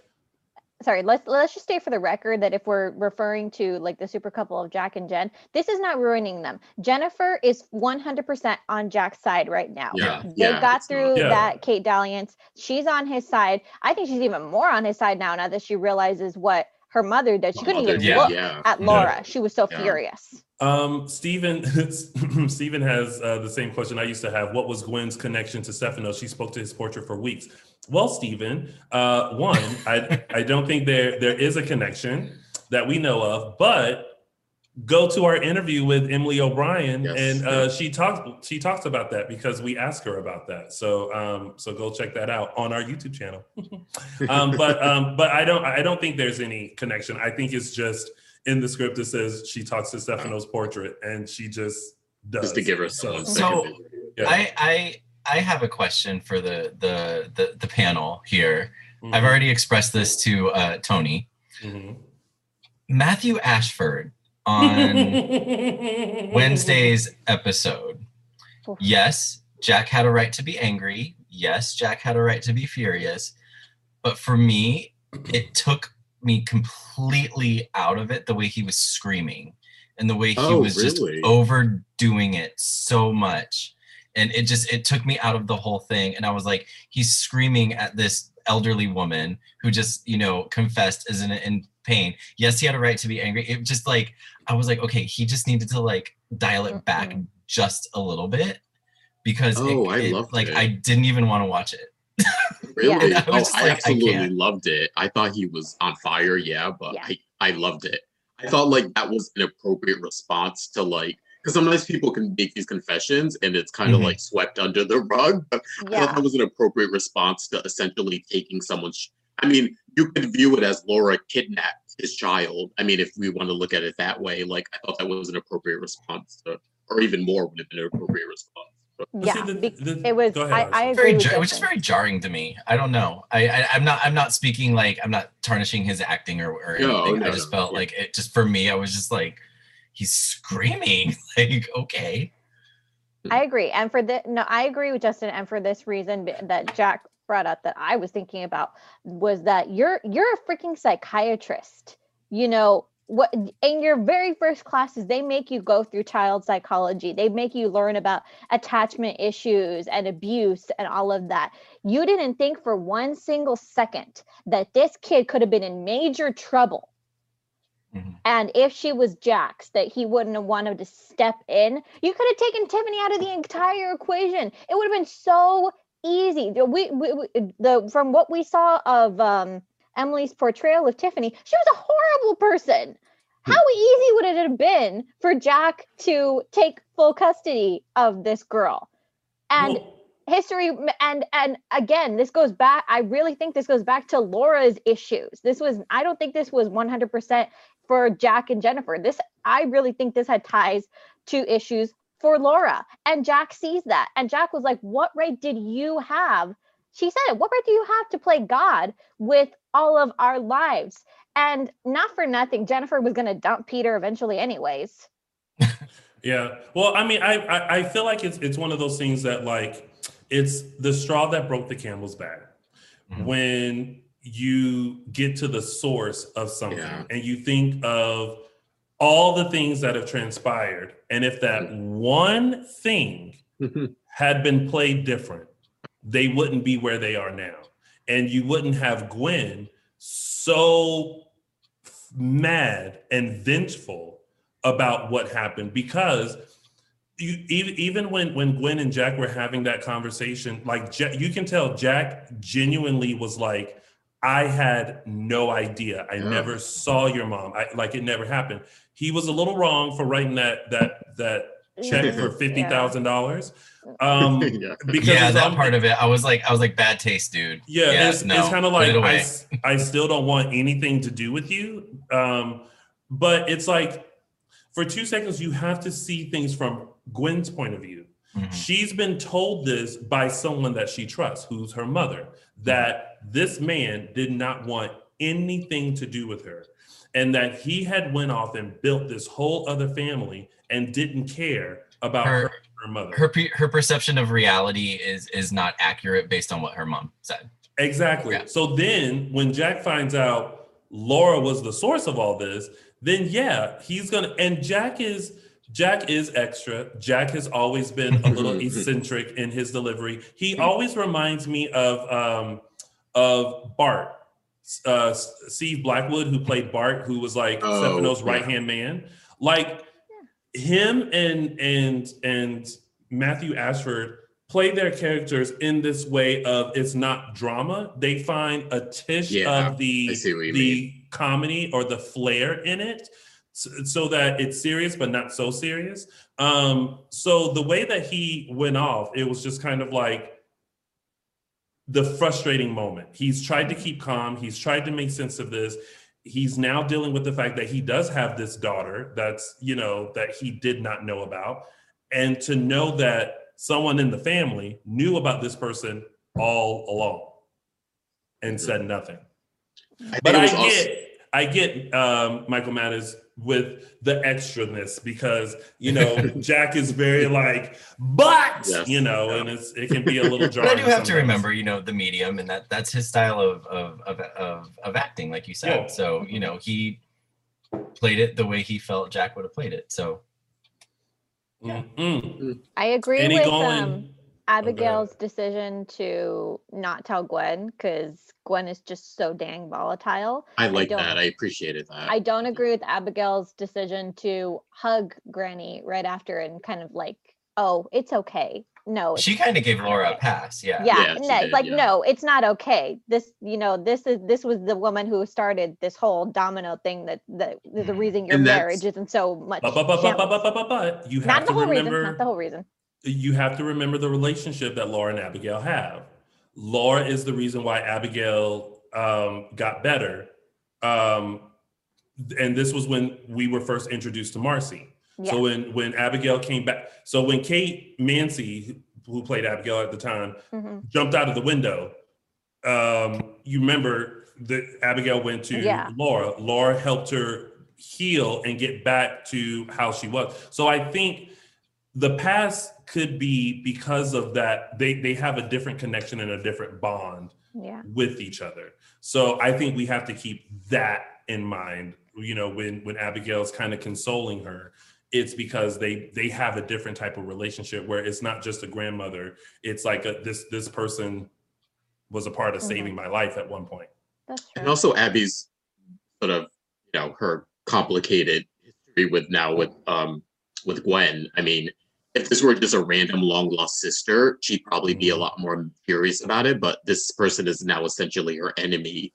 sorry let's let's just stay for the record that if we're referring to like the super couple of jack and jen this is not ruining them. Jennifer is 100% on jack's side right now. Yeah, they yeah, got it's not- through Yeah. that kate dalliance. She's on his side. I think she's even more on his side now now that she realizes what her mother did she couldn't mother even did, look yeah. at Yeah. laura she was so Yeah. furious Um, Stephen, (laughs) Stephen has uh, the same question I used to have. What was Gwen's connection to Stefano? She spoke to his portrait for weeks. Well, Stephen, uh, one, I, I don't think there there is a connection that we know of, but go to our interview with Emily O'Brien, Yes, and uh, yeah. she talks she talks about that because we asked her about that. So um, so go check that out on our YouTube channel. (laughs) um, but um, but I don't I don't think there's any connection. I think it's just in the script it says she talks to Stefano's portrait and she just does Just to give her so. some So, yeah. I I I have a question for the the the, the panel here. Mhm, I've already expressed this to uh, Tony. mhm. Matthew Ashford on (laughs) Wednesday's episode. Yes, Jack had a right to be angry. Yes, Jack had a right to be furious. But for me, it took me completely out of it the way he was screaming and the way he Oh, was just overdoing it so much. And it just it took me out of the whole thing. And I was like, he's screaming at this elderly woman who just, you know, confessed is in in pain. Yes, he had a right to be angry. It just like I was like, okay, he just needed to like dial it back Mhm. just a little bit because it- Oh, I it- loved like it. I didn't even want to watch it. (laughs) Really? I Oh, I like, absolutely can't. loved it. I thought he was on fire, yeah, but Yeah. I, I loved it. I thought like that was an appropriate response to like because sometimes people can make these confessions and it's kind of Mhm. like swept under the rug. But I thought that was an appropriate response to essentially taking someone's. I mean, you could view it as Laura kidnapped his child. I mean, if we want to look at it that way, like I thought that was an appropriate response to, or even more would have been an appropriate response. Yeah, see, the- the- it was. go ahead, I, Alex. I agree. very which is very jarring to me. I don't know. I, I I'm not I'm not speaking like I'm not tarnishing his acting or, or No, anything. no, I just no, felt yeah. like it just for me. I was just like he's screaming (laughs) like okay. I agree. And for the no, I agree with Justin. And for this reason that Jack brought up that I was thinking about was that you're you're a freaking psychiatrist. You know what? In your very first classes, they make you go through child psychology. They make you learn about attachment issues and abuse and all of that. You didn't think for one single second that this kid could have been in major trouble. Mhm. And if she was Jax, that he wouldn't have wanted to step in. You could have taken Tiffany out of the entire equation. It would have been so easy. We, we, we the from what we saw of um, Emily's portrayal of Tiffany, she was a horrible person. How easy would it have been for Jack to take full custody of this girl? And Well, history and and again this goes back i really think this goes back to laura's issues this was i don't think this was 100% for jack and jennifer this i really think this had ties to issues for laura and jack sees that and jack was like what right did you have she said it what right do you have to play god with all of our lives and not for nothing jennifer was going to dump peter eventually anyways (laughs) Yeah. Well, I mean, I, I I feel like it's it's one of those things that like it's the straw that broke the camel's back. Mhm. When you get to the source of something Yeah. and you think of all the things that have transpired, and if that one thing (laughs) had been played different, they wouldn't be where they are now. And you wouldn't have Gwen so mad and vengeful about what happened because you, even, even when, when Gwen and Jack were having that conversation, like Ja- you can tell Jack genuinely was like, I had no idea. I Yeah. never saw your mom. I, like it never happened. He was a little wrong for writing that that that check for fifty thousand dollars. Um, (laughs) yeah. because yeah, it's that on- part of it, I was like, I was like, bad taste, dude. yeah, it's, no, it's kind of like it I, away. s- I still don't want anything to do with you. Um, but it's like for two seconds, you have to see things from Gwen's point of view. Mhm. She's been told this by someone that she trusts, who's her mother, that this man did not want anything to do with her and that he had went off and built this whole other family and didn't care about her, Her- her mother. Her her perception of reality is is not accurate based on what her mom said. Exactly. Yeah. So then when Jack finds out Laura was the source of all this, then yeah, he's gonna and Jack is Jack is extra. Jack has always been a little (laughs) eccentric in his delivery. He always reminds me of um of Bart. Uh Steve Blackwood, who played Bart, who was like Oh, Stefano's yeah. right hand man. Like him and and and Matthew Ashford play their characters in this way of it's not drama. They find a tish Yeah, of the I see what you the comedy or the flair in it so, so that it's serious but not so serious. Um so the way that he went off, it was just kind of like the frustrating moment. He's tried to keep calm, he's tried to make sense of this. He's now dealing with the fact that he does have this daughter that's, you know, that he did not know about. And to know that someone in the family knew about this person all along and said nothing. I But I was also- get, I get um, Michael Matters with the extraness because you know (laughs) Jack is very like, but Yes. you know, and it's it can be a little But. I do have to remember, you know, the medium, and that that's his style of of of of, of acting, like you said. Yeah. So you know, he played it the way he felt Jack would have played it. So Mm-mm. I agree Any with going- um, Abigail's decision to not tell Gwen because Gwen is just so dang volatile. I like don't- that. I appreciated that. I don't agree with Abigail's decision to hug Granny right after and kind of like oh, it's okay. No, She kind of gave Laura a pass. Yeah. yeah, Yeah, no, did, like yeah. no, it's not okay. This, you know, this is this was the woman who started this whole domino thing that that the the reason your marriage isn't so much. But, but, but, but, but, shambles. but, but, but, you have not to the whole remember. reason. Not the whole reason. You have to remember the relationship that Laura and Abigail have. Laura is the reason why Abigail um, got better. Um, and this was when we were first introduced to Marci. Yeah. So when when Abigail came back, so when Kate Mansi, who played Abigail at the time, Mhm. jumped out of the window, um, you remember that Abigail went to Yeah. Laura. Laura helped her heal and get back to how she was. So I think the past could be because of that they they have a different connection and a different bond Yeah. with each other. So I think we have to keep that in mind. You know, when when Abigail's kind of consoling her, it's because they they have a different type of relationship where it's not just a grandmother. It's like a, this this person was a part of Mhm. saving my life at one point. That's true. and also Abby's sort of you know her complicated history with now with um with Gwen. I mean, if this were just a random long lost sister, she'd probably be a lot more curious about it. But this person is now essentially her enemy.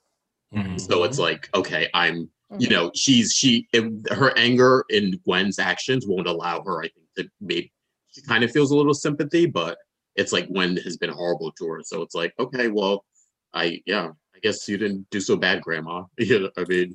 Mhm. So it's like, okay, I'm you Mhm. know she's she if her anger in Gwen's actions won't allow her. I think to maybe she kind of feels a little sympathy, but it's like Gwen has been horrible to her. So it's like, okay, well, I yeah. I guess you didn't do so bad, Grandma. (laughs) You know, I mean,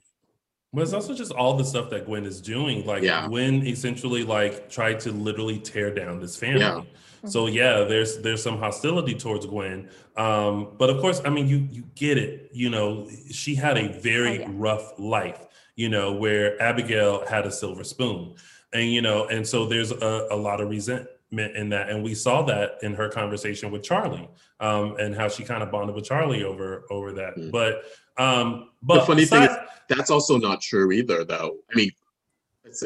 But it's also just all the stuff that Gwen is doing. Like Yeah. Gwen essentially like tried to literally tear down this family. Yeah. So yeah, there's there's some hostility towards Gwen. Um, but of course, I mean you you get it. You know, she had a very Oh, yeah. rough life, you know, where Abigail had a silver spoon. And you know, and so there's a, a lot of resentment in that. And we saw that in her conversation with Charlie, um, and how she kind of bonded with Charlie over over that. Mm. But um, but the funny thing is, that's also not true either, though. I mean, it's,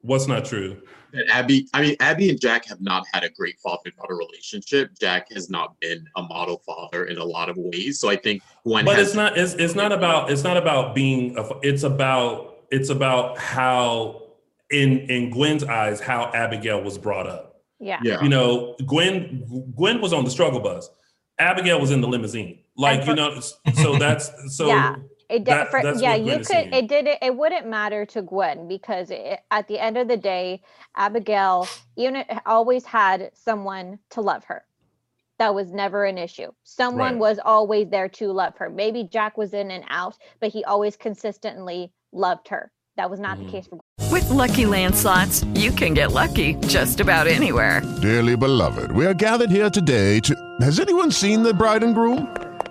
what's not true? that Abby, I mean, Abby and Jack have not had a great father-daughter relationship. Jack has not been a model father in a lot of ways. So I think Gwen but it's not it's, it's not about it's not about being a, f- it's about it's about how in in gwen's eyes how abigail was brought up Yeah. yeah. you know gwen gwen was on the struggle bus abigail was in the limousine like And you know so that's (laughs) so Yeah. It did, That- for, yeah, you could. saying. It did. It wouldn't matter to Gwen because it, at the end of the day, Abigail, even it always had someone to love her. That was never an issue. Someone Right. was always there to love her. Maybe Jack was in and out, but he always consistently loved her. That was not Mhm. the case for. With Lucky Land slots, you can get lucky just about anywhere. Dearly beloved, we are gathered here today to. Has anyone seen the bride and groom?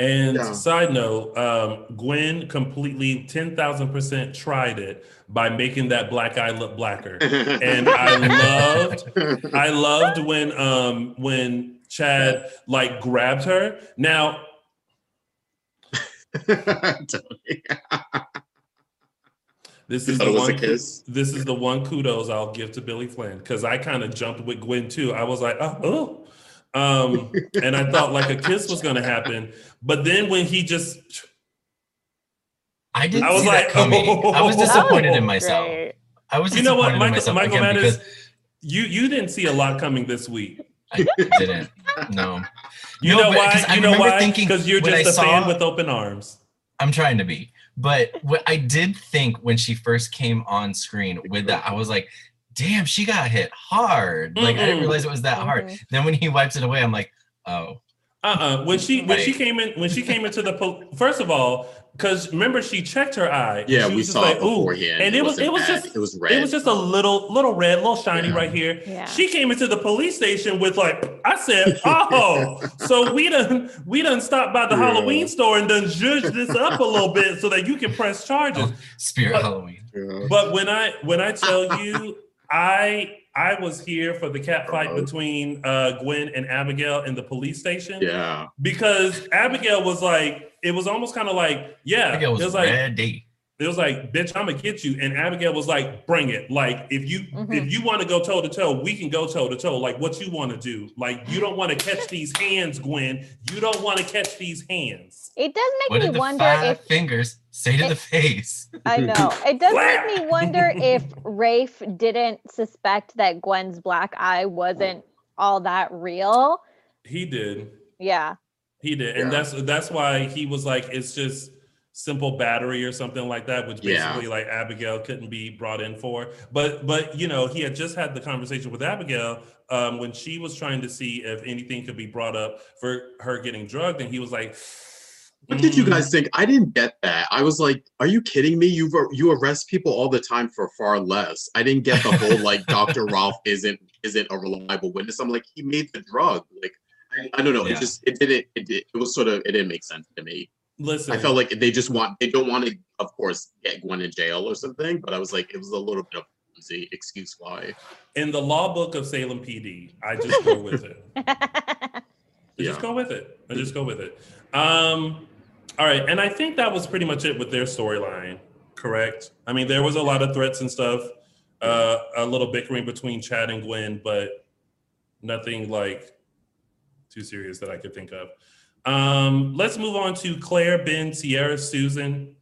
And Yeah. side note um gwen completely 10000% tried it by making that black eye look blacker and I (laughs) loved I loved when um when Chad like grabbed her. Now (laughs) this is the it was a one kiss? this is the one kudos I'll give to Billy Flynn because I kind of jumped with Gwen too. I was like, oh, oh. Um, and I thought like a (laughs) kiss was gonna happen, but then when he just I didn't I was see like, that coming. I was oh, (laughs) disappointed in myself. Great. I was you know what, disappointed Michael, Michael again Mattis, because you you didn't see a lot coming this week. I didn't. No. (laughs) You No, know why? I You know why? thinking Because you're when just I a fan with open arms. I'm trying to be. But what I did think when she first came on screen with that, I was like, damn, she got hit hard. Like I didn't realize it was that hard. Mhm. Then when he wipes it away, I'm like, oh. Uh-uh. When she when she came in when she came into the pol- first of all, because remember she checked her eye. Yeah, she we was just saw it "Ooh," beforehand. and It it was it wasn't bad. just It was red. It was just a little little red, little shiny Yeah. right here. Yeah. She came into the police station with like I said, (laughs) oh, so we done we done stopped by the Yeah. Halloween store and done judged this up a little bit so that you can press charges. Oh, Spirit But- Halloween. Yeah. But when I when I tell you, I I was here for the cat fight Uh-oh. between uh, Gwen and Abigail in the police station Yeah. because Abigail was like, it was almost kind of like, yeah, Abigail was it was like, ready. it was like, bitch, I'm gonna get you, and Abigail was like, bring it. Like, if you Mhm. if you want to go toe to toe, we can go toe to toe. Like, what you want to do? Like, you don't want to catch these hands, Gwen. You don't want to catch these hands. It does What make did me wonder five if fingers say to the face? I (laughs) know. It does make me wonder if Rafe didn't suspect that Gwen's black eye wasn't all that real. He did. Yeah. He did, and Yeah. that's that's why he was like, it's just simple battery or something like that, which Yeah. basically like Abigail couldn't be brought in for. But but you know, he had just had the conversation with Abigail um, when she was trying to see if anything could be brought up for her getting drugged, and he was like, What did you "Mm, guys think? I didn't get that. I was like, "Are you kidding me? You you arrest people all the time for far less." I didn't get the whole like (laughs) Dr. Rolf isn't isn't a reliable witness. I'm like, he made the drug. Like, I, I don't know. Yeah. It just it didn't it, did, it was sort of it didn't make sense to me. Listen, I felt like they just want they don't want to, of course, get Gwen in jail or something. But I was like, it was a little bit of the excuse why. in the law book of Salem PD, I just go with it. (laughs) I just go with it. I just go with it. Um, all right, and I think that was pretty much it with their storyline. Correct. I mean, there was a lot of threats and stuff, uh, a little bickering between Chad and Gwen, but nothing like too serious that I could think of. Um, let's move on to Claire, Ben, Ciara, Susan,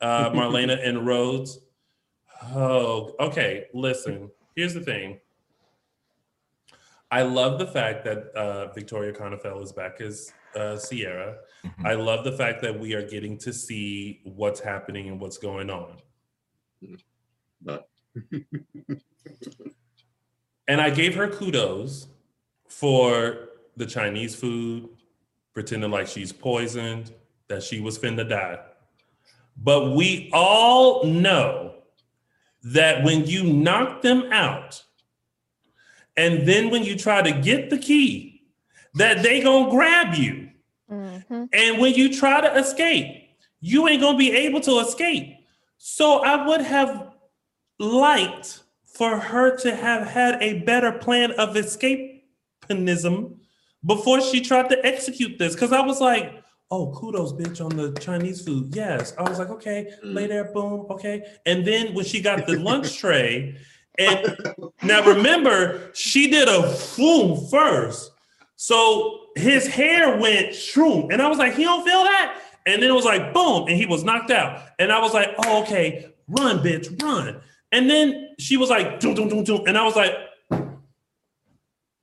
uh, (laughs) Marlena, and Rhodes. Oh, okay. Listen, here's the thing. I love the fact that uh, Victoria Konefal is back as uh, Ciara. Mhm. I love the fact that we are getting to see what's happening and what's going on. But And I gave her kudos for the Chinese food, pretending like she's poisoned, that she was finna die. But we all know that when you knock them out, and then when you try to get the key, that they gonna grab you. Mhm. And when you try to escape, you ain't gonna be able to escape. So I would have liked for her to have had a better plan of escapism before she tried to execute this. Cause I was like, oh, kudos, bitch, on the Chinese food. Yes. I was like, okay, lay there, boom, okay. And then when she got the lunch (laughs) tray, and now remember, she did a boom first. So his hair went shroom. And I was like, he don't feel that? And then it was like, boom, and he was knocked out. And I was like, oh, okay, run, bitch, run. And then she was like, doom, doom, doom, doom. And I was like,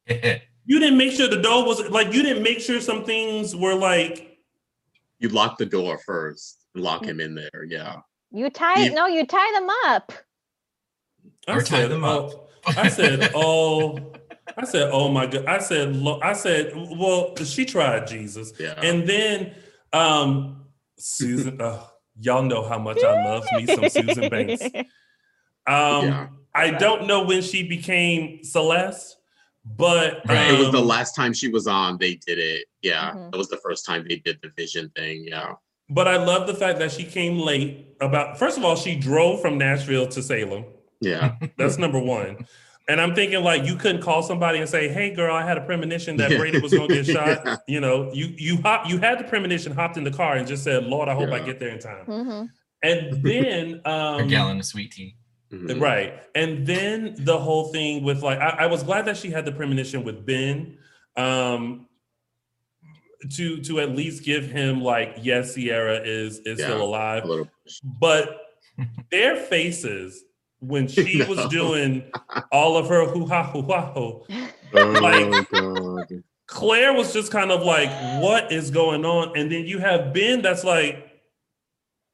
(laughs) you didn't make sure the door was like, you didn't make sure some things were like, you lock the door first lock him in there. Yeah. You tie You- no, you tie them up. I Or tie them oh, up. oh, I said, (laughs) oh, I said, oh my god. I said, lo- I said, well, she tried Jesus, Yeah. and then um, Susan. oh, y'all know how much I love me some Susan Banks. (laughs) Um, Yeah. I don't know when she became Celeste, but Right. it was the um, last time she was on, they did it. Yeah. Mhm. That was the first time they did the vision thing. Yeah. But I love the fact that she came late. About first of all, she drove from Nashville to Salem. Yeah. That's number one. And I'm thinking like you couldn't call somebody and say, "Hey, girl, I had a premonition that Yeah. Brady was going to get shot." (laughs) Yeah. You know, you you hop, you had the premonition, hopped in the car, and just said, "Lord, I hope I get there in time." Mhm. And then, (laughs) a um, gallon of sweet tea. Mhm. right, and then the whole thing with like, I, I was glad that she had the premonition with Ben, um, to to at least give him like, yes, Ciara is is Yeah. still alive, but their faces when (laughs) she was doing all of her hoo ha hoo ha hoo. Oh, Like- God. Claire was just kind of like, what is going on? And then you have Ben that's like,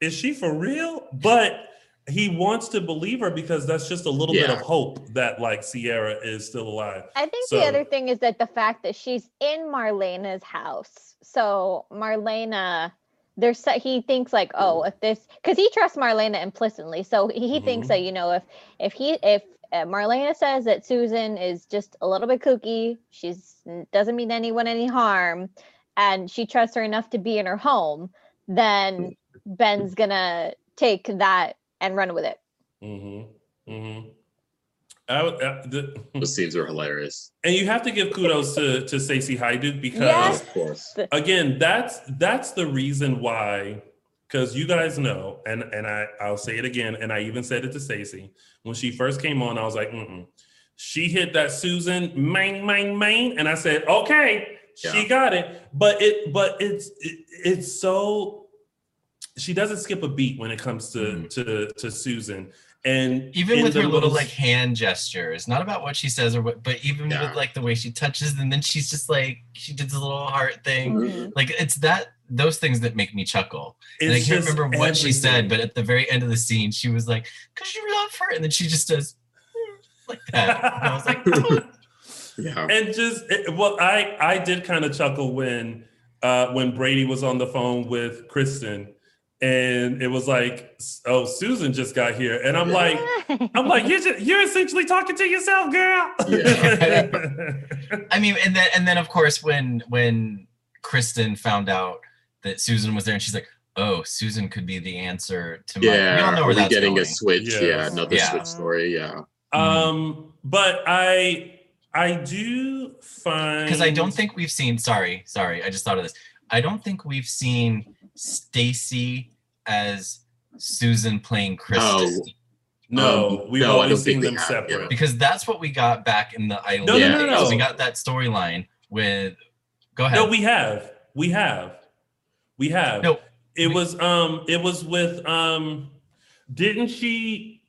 is she for real? But he wants to believe her because that's just a little bit of hope that like Ciara is still alive. I think So- the other thing is that the fact that she's in Marlena's house. So Marlena, there's he thinks like, oh, if this, because he trusts Marlena implicitly. So he, he thinks that you know if if he if uh, Marlena says that Susan is just a little bit kooky, she's doesn't mean anyone any harm, and she trusts her enough to be in her home, then Ben's gonna take that and run with it. Mm-hmm. Mm-hmm. I, would- uh, the, Those scenes are hilarious. and you have to give kudos to to Stacy Haiduk because Yes. Of course. again, that's that's the reason why. Because you guys know, and and I I'll say it again, and I even said it to Stacey when she first came on. I was like, Mm-mm. she hit that Susan main main main, and I said, okay, she Yeah. got it. But it but it's it, it's so she doesn't skip a beat when it comes to Mhm. to to Susan, and even with the her little like hand gestures not about what she says or what but even Yeah. with like the way she touches and then she's just like she did this little heart thing Mhm. like it's that those things that make me chuckle and i can't just remember what she said but at the very end of the scene she was like because you love her and then she just does (laughs) like that and i was like "Oh." (laughs) Yeah. and just it, well i i did kind of chuckle when uh when brady was on the phone with kristen and it was like oh susan just got here and i'm like (laughs) i'm like you're just, you're essentially talking to yourself girl (laughs) i mean and then and then of course when when kristen found out that susan was there and she's like oh susan could be the answer to my we all Yeah. know Are where we that's getting a switch? Yes. Yeah. Another Yeah. switch story. Yeah. um but i i do find because I don't think we've seen. Sorry, sorry, I just thought of this. I don't think we've seen Stacy as Susan playing Kristen Oh, no Um, we've no, always don't seen them separate yeah. because that's what we got back in the Eileen. No, no, no, no. We got that storyline with. Go ahead. No, we have. We have. We have. No, It we- was um it was with um didn't she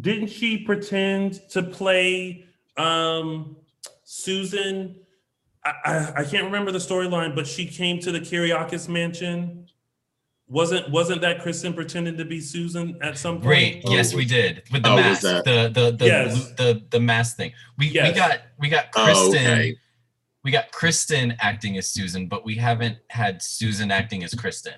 didn't she pretend to play um Susan I, I, I can't remember the storyline, but she came to the Kiriakis mansion. Wasn't wasn't that Kristen pretending to be Susan at some point? Great. Oh, yes, we did with the oh, was mask, that- the the the, Yes. the the mask thing. We we got we got Kristen. Oh, Kristen. okay. We got Kristen acting as Susan, but we haven't had Susan acting as Kristen,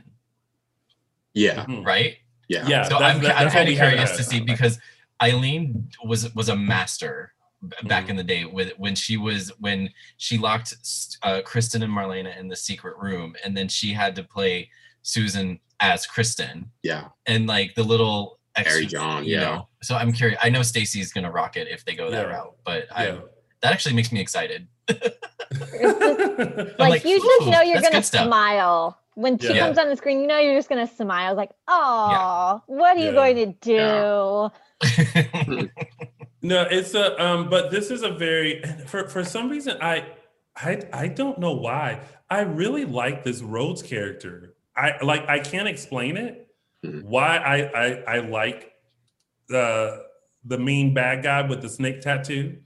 Yeah. Mhm. right? Yeah. Yeah. so that's- I'm, that- I'm kind of curious to see because Eileen was was a master b- back Mhm. in the day with when she was when she locked uh, Kristen and Marlena in the secret room and then she had to play Susan as Kristen Yeah. and like the little Harry extra, John, you yeah. know. So I'm curious. I know Stacy's gonna rock it if they go that Yeah. route, but Yeah. I that actually makes me excited. (laughs) like, like, you just know you're gonna smile when she Yeah. comes on the screen. You know you're just gonna smile, like, "Oh, what are you Yeah. going to do?" (laughs) No, it's a um, but this is a very for for some reason I I I don't know why. I really like this Rhodes character. I like I can't explain it. Mhm. Why I I I like the the mean bad guy with the snake tattoo.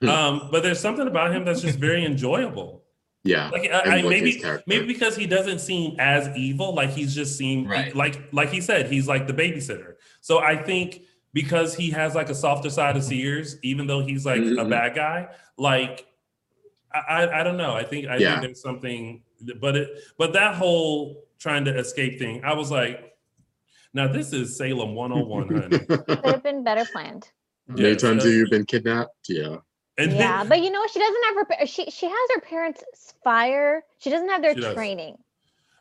Hmm. Um, but there's something about him that's just very enjoyable. Yeah. Like I, I maybe maybe because he doesn't seem as evil, like he's just seem Right. like like he said, he's like the babysitter. So I think because he has like a softer side of Sears, even though he's like a Mhm. bad guy, like I, I I don't know. I think I Yeah. think there's something, but it but that whole trying to escape thing, I was like, now this is Salem 101, (laughs) honey. Could have been better planned. Many Yes, times yes. have been kidnapped? Yeah. And then- Yeah, but you know she doesn't have her. She she has her parents fire. She doesn't have their She does. training.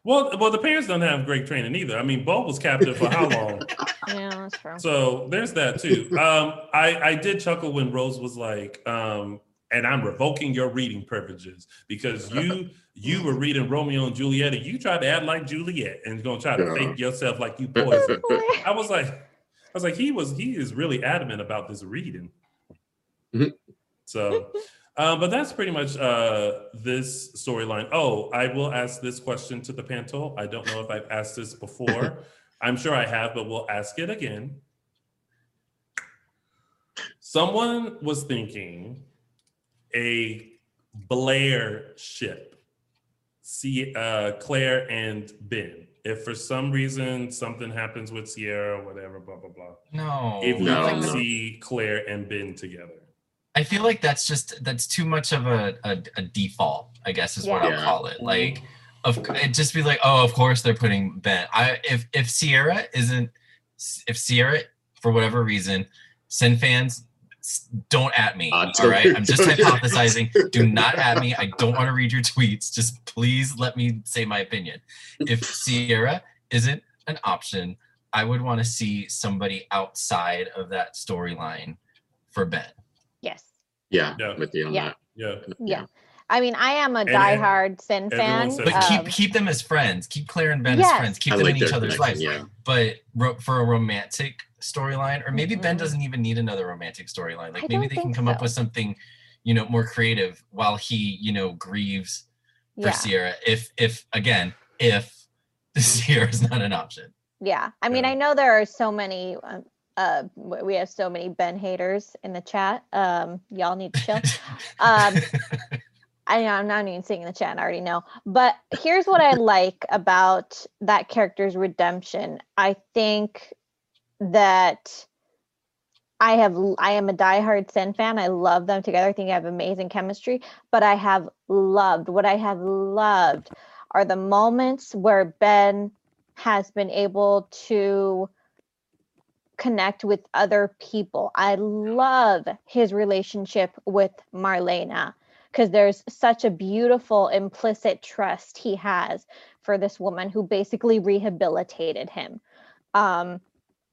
well, well, the parents don't have great training either. I mean, Bo was captive for how long? (laughs) Yeah, that's true. So there's that too. Um, I I did chuckle when Rose was like, um, and I'm revoking your reading privileges because you you were reading Romeo and Juliet and you tried to act like Juliet and gonna try to Yeah. fake yourself like you (laughs) poison. I was like, I was like, he was he is really adamant about this reading. Mhm. So, um, but that's pretty much uh, this storyline. Oh, I will ask this question to the panel. I don't know if I've asked this before. (laughs) I'm sure I have, but we'll ask it again. Someone was thinking a Blair ship, see uh, Claire and Ben if for some reason something happens with Ciara, whatever, blah blah blah. No. If we No, can no. see Claire and Ben together. I feel like that's just that's too much of a, a, a default, I guess is what I'll call it. Like of it just be like, oh, of course they're putting Ben. I if if Ciara isn't if Ciara for whatever reason, Cin fans s- don't at me. Uh, all right. I'm just (laughs) hypothesizing. Do not at me. I don't want to read your tweets. Just please let me say my opinion. If Ciara isn't an option, I would want to see somebody outside of that storyline for Ben. Yes. Yeah, Yeah. with you on Yeah. that. Yeah. Yeah. I mean, I am a And- diehard Cin everyone fan. says- But keep um, keep them as friends. Keep Claire and Ben Yes. as friends. Keep I them like in each other's lives. yeah. But ro- for a romantic storyline, or maybe Ben Mhm. doesn't even need another romantic storyline. Like I maybe they can think come up with something, you know, more creative while he, you know, grieves for Yeah. Ciara. If if again, if (laughs) Ciara is not an option. Yeah. I mean, I know there are so many um, uh we have so many Ben haters in the chat. Um y'all need to chill. (laughs) um I know I'm not even seeing in the chat, I already know. But here's what I like about that character's redemption. I think that I have I am a diehard Cin fan. I love them together. I think they have amazing chemistry. But I have loved what I have loved are the moments where Ben has been able to connect with other people. I love his relationship with Marlena because there's such a beautiful implicit trust he has for this woman who basically rehabilitated him. Um,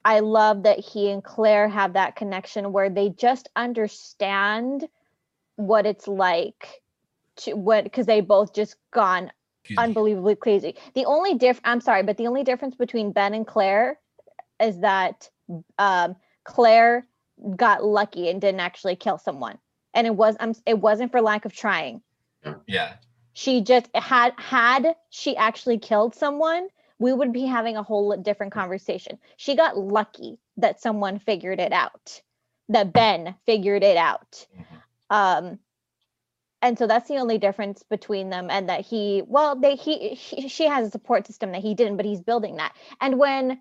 I love that he and Claire have that connection where they just understand what it's like to what because they both just gone unbelievably crazy. The only diff I'm sorry, but the only difference between Ben and Claire is that um, Claire got lucky and didn't actually kill someone, and it was um, it wasn't for lack of trying. Yeah. She just had had she actually killed someone, we would be having a whole different conversation. She got lucky that someone figured it out, that Ben figured it out. Um, and so that's the only difference between them and that he well they he, he she has a support system that he didn't but he's building that and when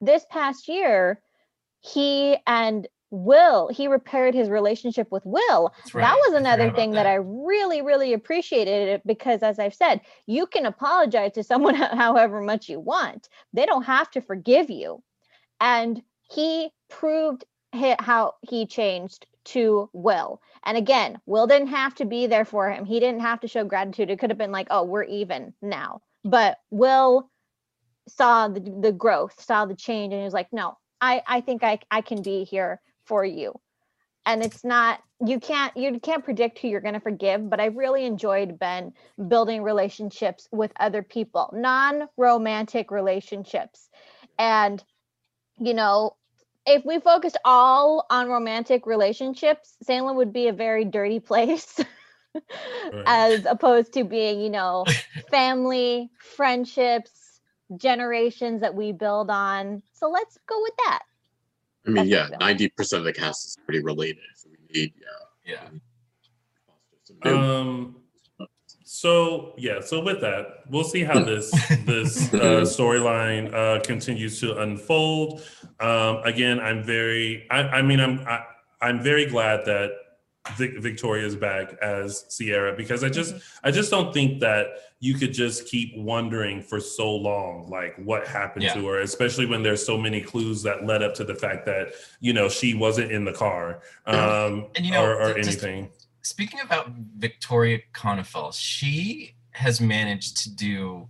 This past year he and will he repaired his relationship with will. Right. that was another thing about that. i really really appreciated it because as i've said you can apologize to someone (laughs) however much you want. They don't have to forgive you. And he proved how he changed to will. And again will didn't have to be there for him. He didn't have to show gratitude. It could have been like oh we're even now. But will saw the, the growth saw the change and he was like no i i think i i can be here for you. And it's not you can't you can't predict who you're going to forgive but i really enjoyed ben building relationships with other people non-romantic relationships. And you know if we focused all on romantic relationships salem would be a very dirty place (laughs) as opposed to being you know (laughs) family friendships generations that we build on so let's go with that I mean, That's yeah, what I feel. ninety percent of the cast is pretty related. So we need, yeah, yeah. Um. So yeah. So with that, we'll see how this this (laughs) uh, storyline uh, continues to unfold. Um, again, I'm very. I, I mean, I'm. I, I'm very glad that Vic, Victoria's back as Ciara because I just. I just don't think that you could just keep wondering for so long, like what happened Yeah. to her, especially when there's so many clues that led up to the fact that you know she wasn't in the car, um, And, you know, or, or just- anything. Speaking about Victoria Konefal, she has managed to do.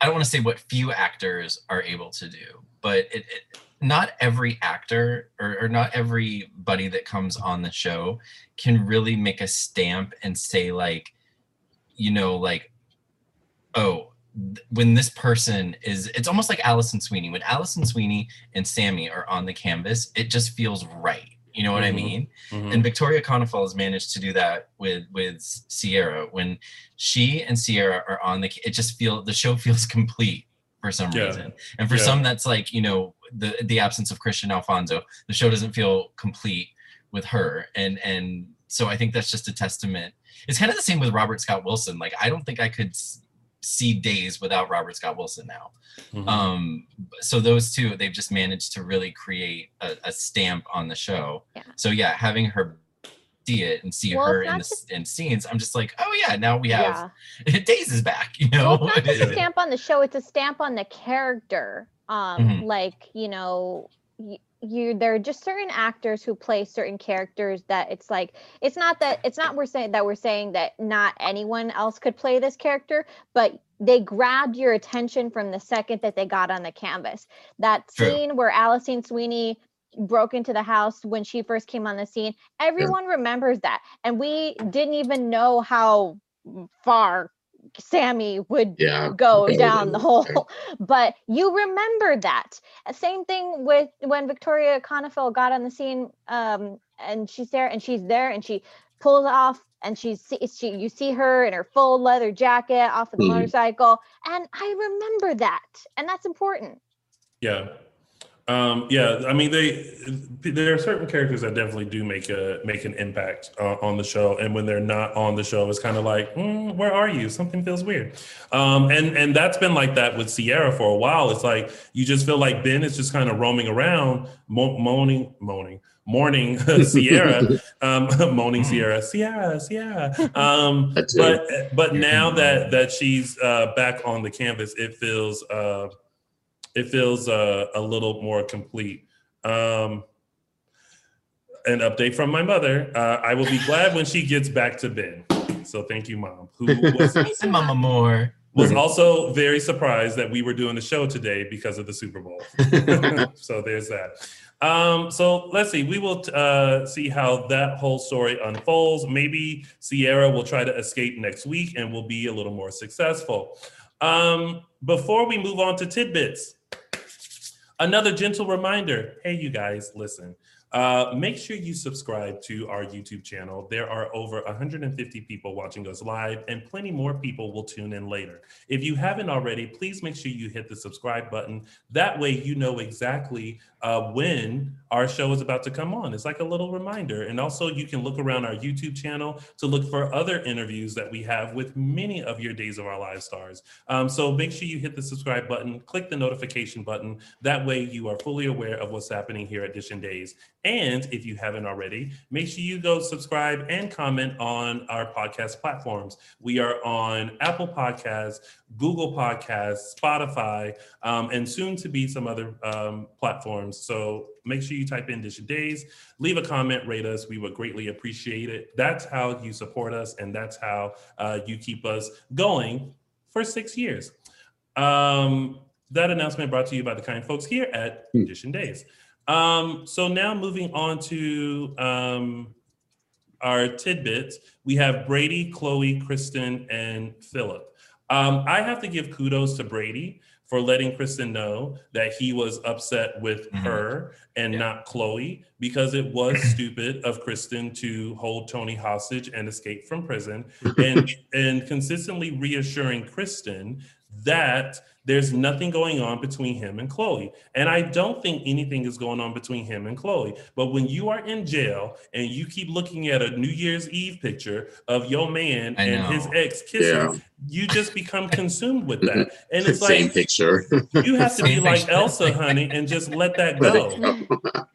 I don't want to say what few actors are able to do, but it, it not every actor or, or not everybody that comes on the show can really make a stamp and say like, you know, like, oh, th- when this person is, it's almost like Alison Sweeney. When Alison Sweeney and Sami are on the canvas, it just feels right. You know what I Mhm. mean? Mhm. And Victoria Konefal has managed to do that with with Ciara. When she and Ciara are on the, it just feel the show (laughs) feels complete for some Yeah. reason. And for Yeah. some, that's like you know the the absence of Kristian Alfonso. The show doesn't feel complete with her, and and so I think that's just a testament. It's kind of the same with Robert Scott Wilson. Like I don't think I could see days without Robert Scott Wilson now. Mhm. Um, so those two, they've just managed to really create a, a stamp on the show. So yeah, having her see it and see Well, her in the s- in scenes, I'm just like, oh yeah, now we Yeah. have (laughs) Days is back. You know, Well, it's not just a (laughs) stamp on the show; it's a stamp on the character. Um, Mhm. like you know, y- you there are just certain actors who play certain characters that it's like it's not that it's not we're saying that we're saying that not anyone else could play this character, but they grabbed your attention from the second that they got on the canvas. That True. scene where Alison Sweeney broke into the house when she first came on the scene, everyone remembers that, and we didn't even know how far Sami would Yeah. go down the hole. (laughs) But you remember that. Uh, Same thing with when Victoria Konefal got on the scene, um, and she's there, and she's there, and she pulls off, and she's she you see her in her full leather jacket off of the Mhm. motorcycle, and I remember that, and that's important. Yeah. Um, yeah, I mean, they there are certain characters that definitely do make a make an impact uh, on the show, and when they're not on the show, it's kind of like, mm, where are you? Something feels weird, um, and and that's been like that with Ciara for a while. It's like you just feel like Ben is just kind of roaming around, mo- moaning, moaning, mourning (laughs) Ciara, (laughs) um, (laughs) moaning Ciara, Ciara, Ciara. Um, but but now that that she's uh, back on the canvas, it feels. Uh, it feels uh, a little more complete. Um, an update from my mother. Uh, I will be glad when she gets back to Ben. So thank you, mom. Who (laughs) was, Mama Moore was also very surprised that we were doing the show today because of the Super Bowl. (laughs) so there's that. Um, so let's see. We will uh, see how that whole story unfolds. Maybe Ciara will try to escape next week and will be a little more successful. Um, before we move on to tidbits, Another gentle reminder hey, you guys, listen. Uh, make sure you subscribe to our YouTube channel. There are over 150 people watching us live, and plenty more people will tune in later. If you haven't already, please make sure you hit the subscribe button. That way, you know exactly uh, when our show is about to come on. It's like a little reminder. And also, you can look around our YouTube channel to look for other interviews that we have with many of your Days of Our Lives stars. Um, so make sure you hit the subscribe button, click the notification button. That way, you are fully aware of what's happening here at Dish and Days. And if you haven't already, make sure you go subscribe and comment on our podcast platforms. We are on Apple Podcasts, Google Podcasts, Spotify, um, and soon to be some other um, platforms. So make sure you type in Dish Days, leave a comment, rate us. We would greatly appreciate it. That's how you support us, and that's how uh, you keep us going for six years. Um, that announcement brought to you by the kind folks here at Dish and Days. Um, so now moving on to um, our tidbits, we have Brady, Chloe, Kristen, and Philip. Um, I have to give kudos to Brady for letting Kristen know that he was upset with her and not Chloe because it was (laughs) stupid of Kristen to hold Tony hostage and escape from prison and (laughs) and consistently reassuring Kristen that there's nothing going on between him and Chloe. And I don't think anything is going on between him and Chloe. But when you are in jail and you keep looking at a New Year's Eve picture of your man I and his ex kissing, Yeah. you just become consumed with that. (laughs) And it's Same like picture. you have to be Same like. Elsa, honey, and just let that go. it go.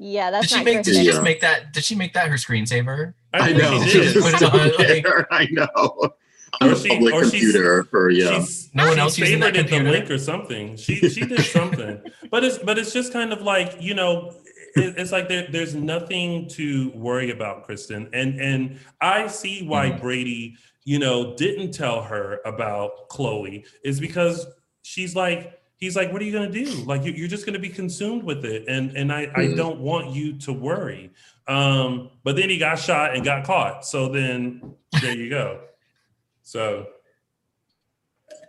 Yeah, that's Did she make? Did she just make that? Did she make that her screensaver? I think know. she did. Put it on, like- I know. On Or the she- public or she's- computer for yeah. She's, No one else using that favorited the link or something. She she did something, (laughs) but it's but it's just kind of like you know, it, it's like there, there's nothing to worry about, Kristen, and and I see why Mm-hmm. Brady, you know, didn't tell her about Chloe is because she's like. He's like, what are you gonna do? Like, you, you're just gonna be consumed with it, and and I, I Mhm. don't want you to worry. Um, but then he got shot and got caught. So then there you go. So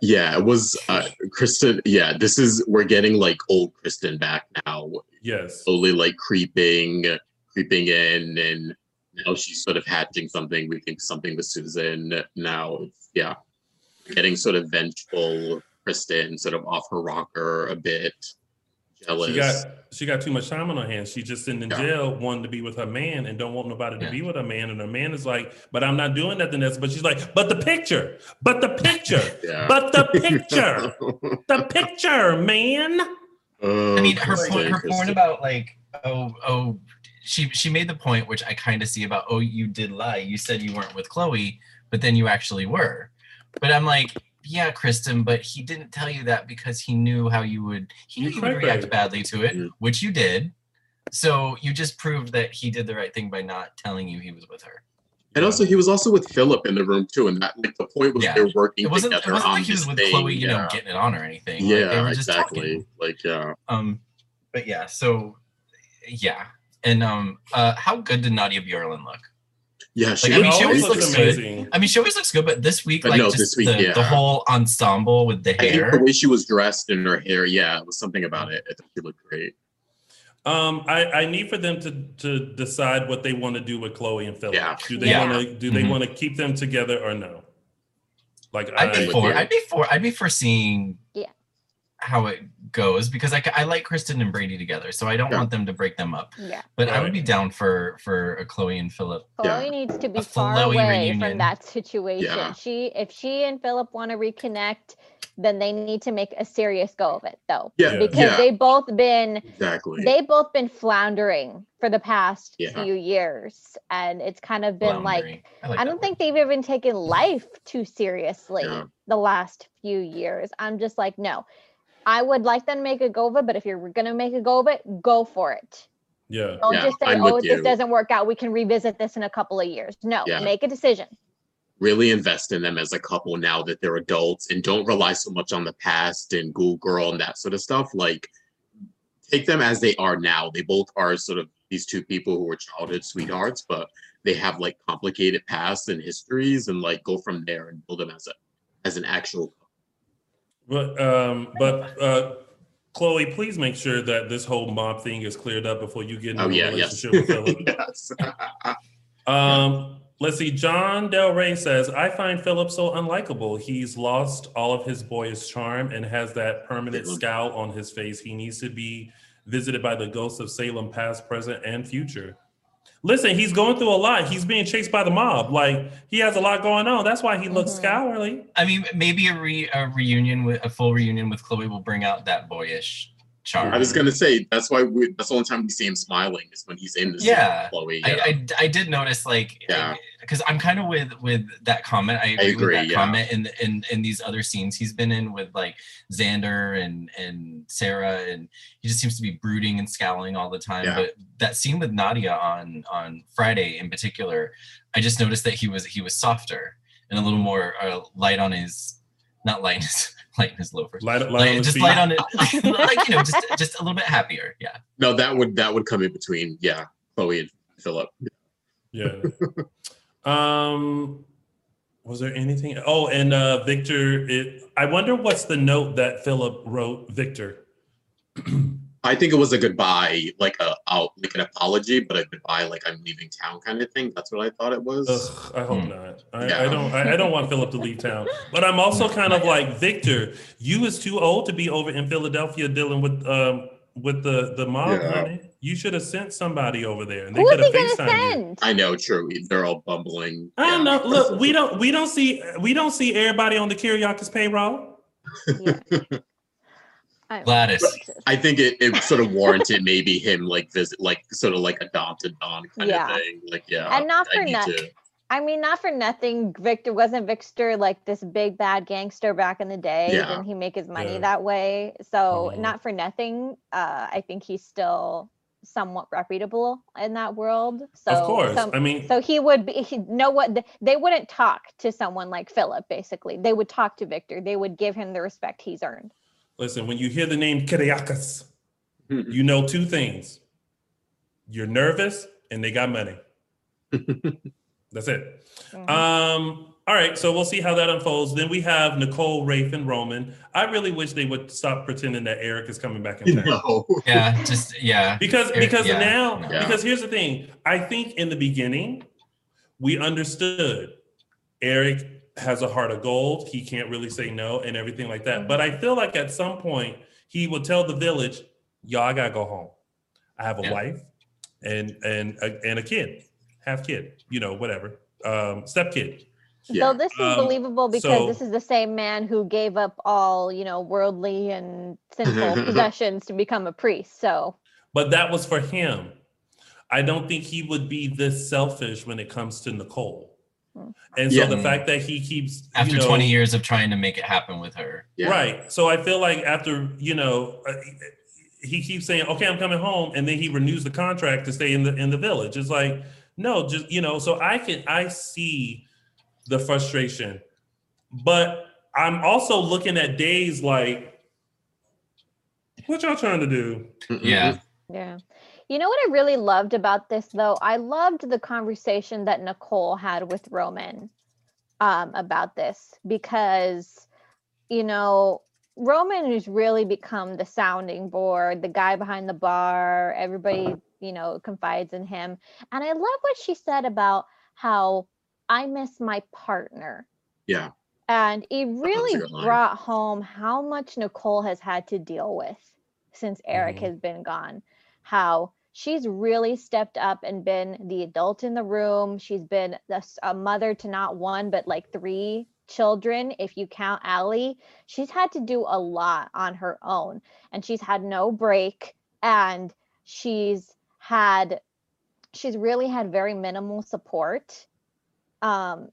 Yeah, it was uh, Kristen. Yeah, this is we're getting like old Kristen back now. yes. Slowly like creeping, creeping in, and now she's sort of hatching something. We think something with Susan. Now, it's, yeah, getting sort of vengeful. Kristen sort of off her rocker a bit, jealous. She got she got too much time on her hands. She just sitting in Yeah. jail, wanting to be with her man, and don't want nobody to Yeah. be with her man. And her man is like, "But I'm not doing nothing else." But she's like, "But the picture, but the picture, (laughs) Yeah. but the picture, (laughs) the picture, man." Oh, I mean, her point, her point about like, oh, oh, she she made the point which I kind of see about, oh, you did lie. You said you weren't with Chloe, but then you actually were. But I'm like, yeah, Kristen, but he didn't tell you that because he knew how you would. He knew You you would react babe. badly to it, Mhm. which you did. So you just proved that he did the right thing by not telling you he was with her. And also, he was also with Philip in the room too, and that like the point was Yeah. they're working It wasn't. It together wasn't on like he was this with thing. Chloe, you know, getting it on or anything. Like, they yeah, were just exactly. talking. Like yeah, Um, but yeah, so yeah, and um, uh, how good did Nadia Bjorlin look? Yeah. She Like, I mean, she always always looks looks good. I mean, she always looks good, but this week, But like no, just this week, the, yeah. the whole ensemble with the I think hair. the way she was dressed and her hair, yeah, it was something about it. I think she looked great. Um, I, I need for them to to decide what they want to do with Chloe and Philip. Yeah. Do they Yeah. want to do they Mhm. want to keep them together or no? Like I'd I, be with for. I'd be for. I'd be for seeing. Yeah. How it goes because I, I like Kristen and Brady together, so I don't Yeah. want them to break them up. Yeah. But I would be down for for a Chloe and Philip. Chloe Yeah. needs to be A far flowy away reunion. from that situation. Yeah. She, if she and Philip want to reconnect, then they need to make a serious go of it, though, Yeah, because yeah, they both been exactly. they both been floundering for the past Yeah. few years, and it's kind of been like I, like I don't word. think they've even taken life too seriously Yeah. the last few years. I'm just like, no. I would like them to make a go of it, but if you're gonna make a go of it, go for it. yeah. Don't Yeah, just say, I'm "Oh, with this you. doesn't work out. We can revisit this in a couple of years." No, Yeah. make a decision. really invest in them as a couple now that they're adults and don't rely so much on the past and Ghoul Girl and that sort of stuff. Like, take them as they are now. They both are sort of these two people who were childhood sweethearts, but they have like complicated pasts and histories and like go from there and build them as a as an actual But um, but uh, Chloe, please make sure that this whole mob thing is cleared up before you get into Oh a yeah, yes. relationship with Philip. (laughs) yes. (laughs) Um, let's see. John Del Rey says, I find Philip so unlikable. He's lost all of his boyish charm and has that permanent scowl on his face. He needs to be visited by the ghosts of Salem, past, present, and future. Listen, he's going through a lot. He's being chased by the mob. Like he has a lot going on. That's why he looks Mhm. scourly. I mean, maybe a re a reunion with a full reunion with Chloe will bring out that boyish charm. I was gonna say that's why we that's the only time we see him smiling is when he's in the Yeah. Chloe. I, Yeah. I, I did notice like Yeah. because I'm kind of with with that comment. I agree, agree, with that yeah. comment in in in these other scenes he's been in with like Xander and and Sarah and he just seems to be brooding and scowling all the time. Yeah. But that scene with Nadia on on Friday in particular, I just noticed that he was he was softer and a little more uh, light on his not light in his (laughs) light in loafers. Light, light Light- on just light on it, (laughs) (laughs) like you know, just just a little bit happier. Yeah. no, that would that would come in between, yeah, Chloe and Philip. Yeah. um was there anything oh and uh Victor it I wonder what's the note that Philip wrote Victor. (clears throat) I think it was a goodbye, like a out like an apology, but a goodbye, like I'm leaving town kind of thing. That's what I thought it was. Ugh, I hope Hmm. not. I, Yeah. I don't I, I don't want Philip to leave town. But I'm also (laughs) kind of like Victor, you is too old to be over in Philadelphia dealing with um with the the mob, Yeah. honey. You should have sent somebody over there and they Who could have he gonna FaceTimed you. send? I know, true. They're all bumbling. I don't Yeah. know. Look, we don't we don't see we don't see everybody on the Kiriakis payroll. I- (laughs) Gladys. I think it, it sort of warranted maybe him like visit, like sort of like adopted Don kind Yeah. of thing. Like, yeah, And not I for need not- to- I mean, not for nothing. Victor wasn't Victor like this big bad gangster back in the day. Yeah. Didn't he make his money Yeah. that way? So Mhm. not for nothing. Uh, I think he's still somewhat reputable in that world. So of course. some- I mean- so he would be. He, know what? th- They wouldn't talk to someone like Philip. Basically, they would talk to Victor. They would give him the respect he's earned. Listen, when you hear the name Kiriakis, you know two things. You're nervous and they got money. (laughs) That's it. Um, all right, so we'll see how that unfolds. Then we have Nicole, Rafe, and Roman. I really wish they would stop pretending that Eric is coming back in town. No. (laughs) Yeah, just yeah. Because Eric- because yeah, now no. because here's the thing. I think in the beginning we understood Eric has a heart of gold. He can't really say no and everything like that. But I feel like at some point he would tell the village, "Y'all I gotta go home. I have a Yeah. wife and and a, and a kid, half kid, you know, whatever, um, step kid." So this is Um, believable because so- this is the same man who gave up all, you know, worldly and sinful (laughs) possessions to become a priest. So But that was for him. I don't think he would be this selfish when it comes to Nicole. And so Yeah. the fact that he keeps After you know, 20 years of trying to make it happen with her. Right. So I feel like after, you know, uh, he keeps saying, "Okay, I'm coming home," and then he renews the contract to stay in the in the village. It's like, no, just you know. So I can I see the frustration, but I'm also looking at days like, what y'all trying to do? Yeah. Yeah. You know what I really loved about this though? I loved the conversation that Nicole had with Roman um, about this because, you know, Roman has really become the sounding board, the guy behind the bar. Everybody, you know, confides in him. And I love what she said about how I miss my partner. Yeah. And it really brought home how much Nicole has had to deal with since Eric Mhm. has been gone. How she's really stepped up and been the adult in the room. She's been s- a mother to not one, but like three children, if you count Allie. She's had to do a lot on her own, and she's had no break. And she's had, she's really had very minimal support. Um,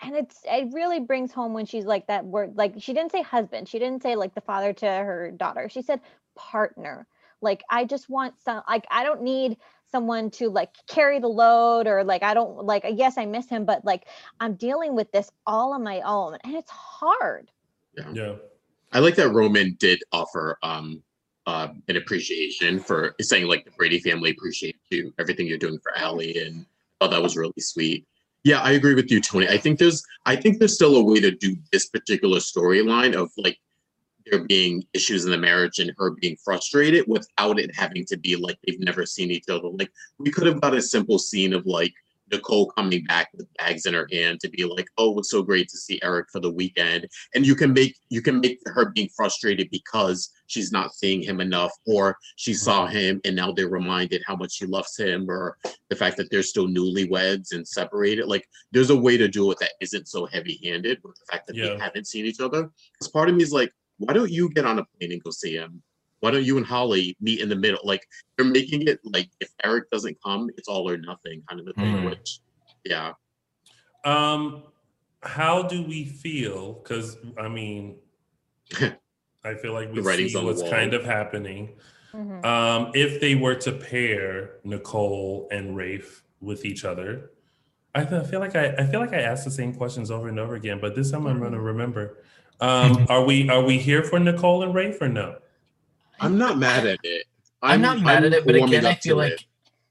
and it's it really brings home when she's like that word like she didn't say husband she didn't say like the father to her daughter she said partner like i just want some like i don't need someone to like carry the load or like i don't like yes i miss him but like i'm dealing with this all on my own and it's hard Yeah. I like that Roman did offer um uh, an appreciation for saying like the Brady family appreciate you everything you're doing for Allie and oh that was really sweet. Yeah, I agree with you, Tony. I think there's I think there's still a way to do this particular storyline of like there being issues in the marriage and her being frustrated without it having to be like they've never seen each other. Like we could have got a simple scene of like Nicole coming back with bags in her hand to be like, "Oh, it's so great to see Eric for the weekend," and you can make you can make her being frustrated because she's not seeing him enough, or she mm-hmm. saw him and now they're reminded how much she loves him, or the fact that they're still newlyweds and separated. Like, there's a way to do it that isn't so heavy-handed with the fact that Yeah. they haven't seen each other. Because part of me is like, why don't you get on a plane and go see him? Why don't you and Holly meet in the middle? Like, they're making it like if Eric doesn't come, it's all or nothing kind of a thing. Mm. Which, yeah, Um, how do we feel? Because I mean, (laughs) I feel like we see what's kind of happening. Um, if they were to pair Nicole and Rafe with each other, I fe- I feel like I, I feel like I asked the same questions over and over again, but this time I'm going to remember. Um, (laughs) are we are we here for Nicole and Rafe or no? I'm not mad at it. I'm, not mad at it, but again, I feel like it.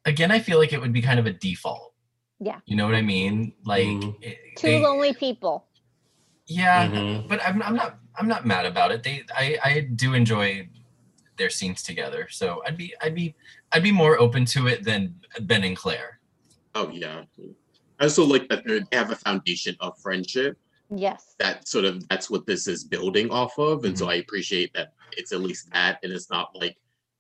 again, I feel like it would be kind of a default. yeah You know what I mean? Like, Mm-hmm. it- two they- lonely people yeah, Mhm. but I'm, I'm not I'm not mad about it. They I I do enjoy their scenes together, so I'd be I'd be I'd be more open to it than Ben and Claire. Oh yeah. I also like that they have a foundation of friendship. Yes That sort of that's what this is building off of, and Mm-hmm. so I appreciate that it's at least that, and it's not like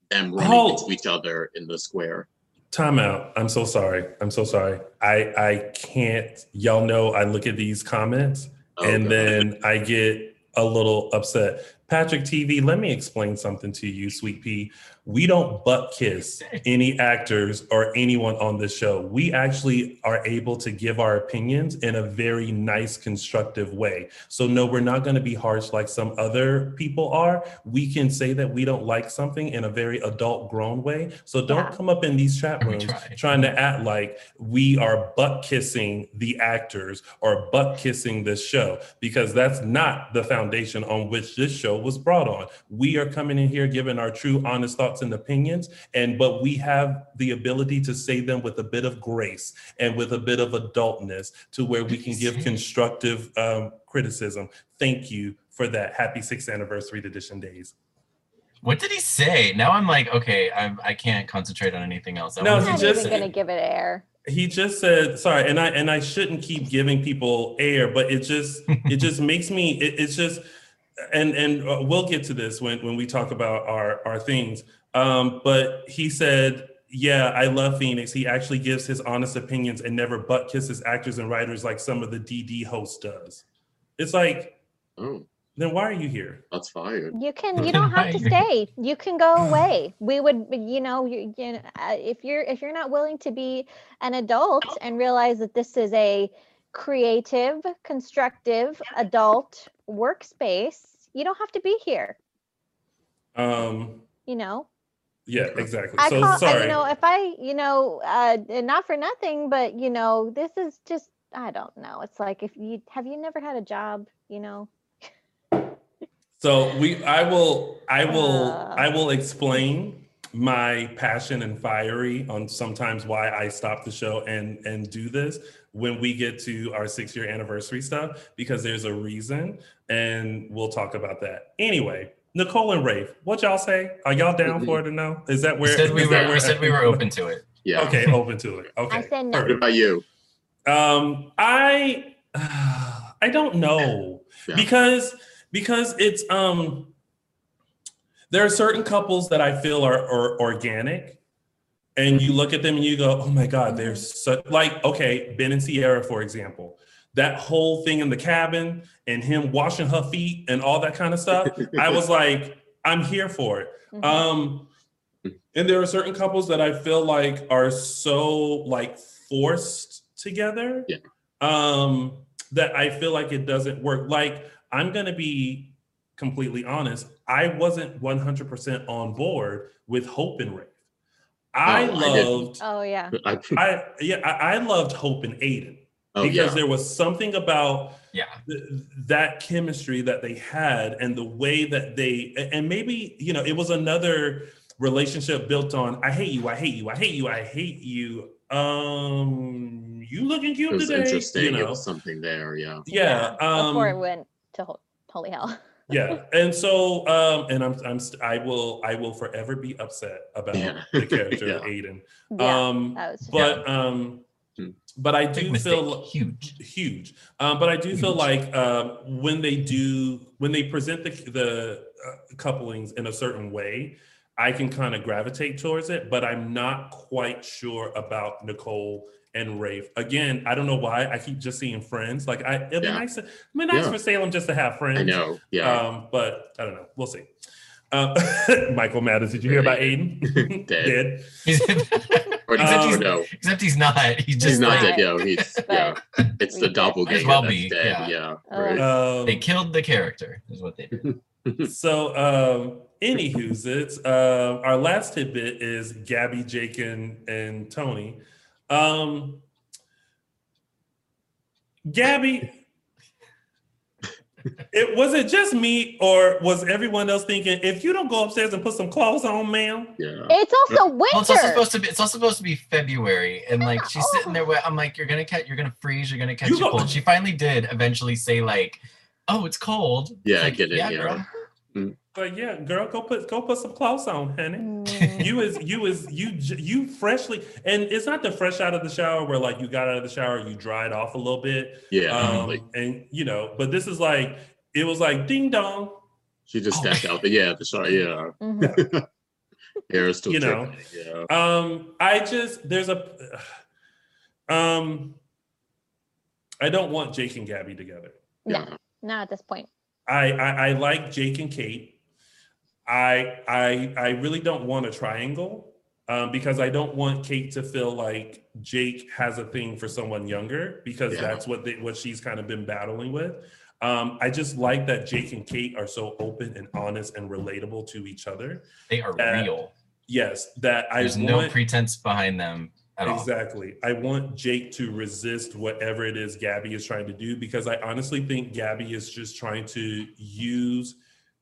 them running Oh. into each other in the square. Time out. I'm so sorry. I'm so sorry. I I can't. Y'all know I look at these comments Oh, and God. then I get a little upset. Patrick TV, let me explain something to you, Sweet Pea. We don't butt kiss (laughs) any actors or anyone on this show. We actually are able to give our opinions in a very nice, constructive way. So, no, we're not going to be harsh like some other people are. We can say that we don't like something in a very adult, grown way. So, don't come up in these chat rooms trying to act like we are butt kissing the actors or butt kissing this show because that's not the foundation on which this show was brought on. We are coming in here giving our true, honest thoughts and opinions, and but we have the ability to say them with a bit of grace and with a bit of adultness to where we can give constructive um, criticism. Thank you for that. Happy sixth anniversary to Edition Days. What did he say? Now I'm like, okay, I'm, I can't concentrate on anything else. I No, wanna he I'm see- not just- even gonna give it air. he just said sorry and i and i shouldn't keep giving people air but it just it just makes me it, it's just and and uh, we'll get to this when when we talk about our our things um but he said yeah i love phoenix he actually gives his honest opinions and never butt kisses actors and writers like some of the dd host does it's like oh then why are you here that's fired You can. You (laughs) don't have to stay. You can go (laughs) away. We would. You know. You, you know, uh, if you're if you're not willing to be an adult and realize that this is a creative, constructive adult workspace, you don't have to be here. um You know. yeah exactly I so call. I, sorry you know, if I, you know, uh, and not for nothing, but you know, this is just. I don't know. It's like if you have you never had a job, you know. So we, I will, I will, Uh. I will explain my passion and fiery on sometimes why I stop the show and and do this when we get to our six year anniversary stuff because there's a reason and we'll talk about that anyway. Nicole and Rafe, what y'all say? Are y'all down for it to know? Is that where? said we were- where- said we were open to it. Yeah. Okay, (laughs) open to it. Okay. I said no. What about you? Um, I (sighs) I don't know because because it's um there are certain couples that I feel are, are organic, and you look at them and you go, oh my god, they're such like okay, Ben and Ciara for example. That whole thing in the cabin and him washing her feet and all that kind of stuff. I was (laughs) like, I'm here for it. Um, and there are certain couples that I feel like are so like forced together Yeah. um, that I feel like it doesn't work. Like I'm gonna be completely honest, I wasn't 100% on board with Hope and Rafe. I Oh, I loved, Oh yeah. I, I yeah, I, I loved Hope and Aiden Oh, because yeah. there was something about Yeah. th- that chemistry that they had and the way that they and maybe you know it was another relationship built on I hate you, I hate you, I hate you, I hate you. Um, you looking cute it was today, interesting. you know? It was something there. Yeah. yeah, um, Before it went to hol- holy hell. (laughs) yeah and so um and i'm i'm st- i will i will forever be upset about Yeah. the character (laughs) of Yeah. aiden Yeah, um that was but um. But i Big do mistake. feel huge. huge um but i do feel like um when they do when they present the the uh, couplings in a certain way i can kind of gravitate towards it but i'm not quite sure about nicole and Rafe. Again, I don't know why I keep just seeing friends. Like I, it'd be nice. To, it'd be nice Yeah. for Salem just to have friends. I know. Yeah. Um, but I don't know. We'll see. Um, (laughs) Michael Maddis, did you hear about Aiden? (laughs) (laughs) Dead. He's, Or except, Um, he's, no. except he's not. He's just He's not dead. Yeah. He's yeah. It's the We did. doppelganger well that's be, dead. yeah. Yeah. Right. Um, they killed the character. Is what they did. so, um, anywho's it's uh, our last tidbit is Gabby, Jake, and, and Tony. Um, Gabby, (laughs) it was it just me or was everyone else thinking if you don't go upstairs and put some clothes on, ma'am? Yeah. It's also winter. Well, it's also supposed to be. It's also supposed to be February, and like she's sitting oh. there. With, I'm like, you're gonna catch. You're gonna freeze. You're gonna catch You a go- cold. She finally did eventually say like, "Oh, it's cold." It's Yeah, I get it, yeah. girl. Mm-hmm. Mm. But yeah, girl, go put go put some clothes on, honey. Mm. you is you is you you freshly and it's not the fresh out of the shower where like you got out of the shower you dried off a little bit Yeah. um like and you know but this is like it was like ding dong she just Oh, stepped out. The, yeah. The shot. Yeah. Mhm. (laughs) Hair is still You know. Yeah. um i just there's a um i don't want jake and gabby together Yeah, No, not at this point. I, I I like Jake and Kate. I I I really don't want a triangle um, because I don't want Kate to feel like Jake has a thing for someone younger because Yeah. that's what they, what she's kind of been battling with. Um, I just like that Jake and Kate are so open and honest and relatable to each other. They are that- real. Yes, that I There's want, no pretense behind them at all. Exactly. I want Jake to resist whatever it is Gabby is trying to do because I honestly think Gabby is just trying to use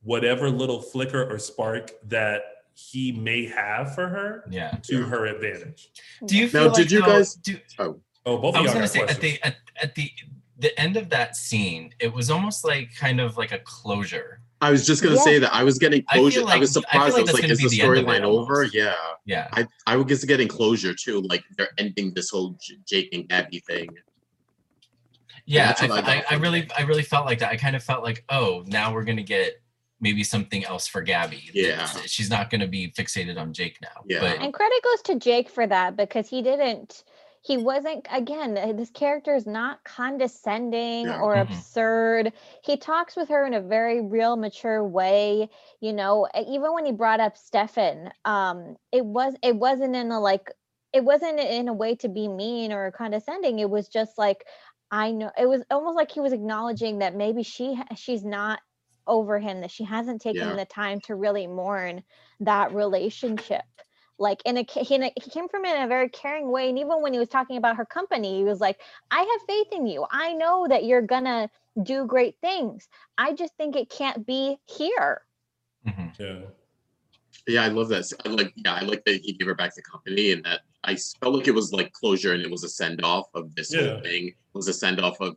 whatever little flicker or spark that he may have for her Yeah. to her advantage. Do you Now, feel did you though- guys- do, Oh, Oh, both I of was y'all gonna got say at the at, at the the end of that scene, it was almost like kind of like a closure. I was just gonna say that I was getting closure. I, like- was I feel surprised. I, like was like, is the the storyline over? Yeah. Yeah. I I was just getting closure too. Like they're ending this whole Jake and Gabby thing. Yeah, I, I I, I really I really felt like that. I kind of felt like, oh, now we're gonna get maybe something else for Gabby. Yeah. She's not gonna be fixated on Jake now. But And credit goes to Jake for that because he didn't, he wasn't, again, uh, this character is not condescending Yeah. or Mhm. absurd. He talks with her in a very real, mature way. You know, even when he brought up Stefan, um, it was, it wasn't in a like, it wasn't in a way to be mean or condescending. It was just like, I know, it was almost like he was acknowledging that maybe she, she's not over him, that she hasn't taken Yeah. the time to really mourn that relationship like in a he, in a- he came from it in a very caring way and even when he was talking about her company he was like i have faith in you i know that you're gonna do great things i just think it can't be here mm-hmm. Yeah. Yeah, I love that. I like. Yeah, I like that he gave her back the company, and that i felt like it was like closure, and it was a send off of this Yeah. whole thing. It was a send off of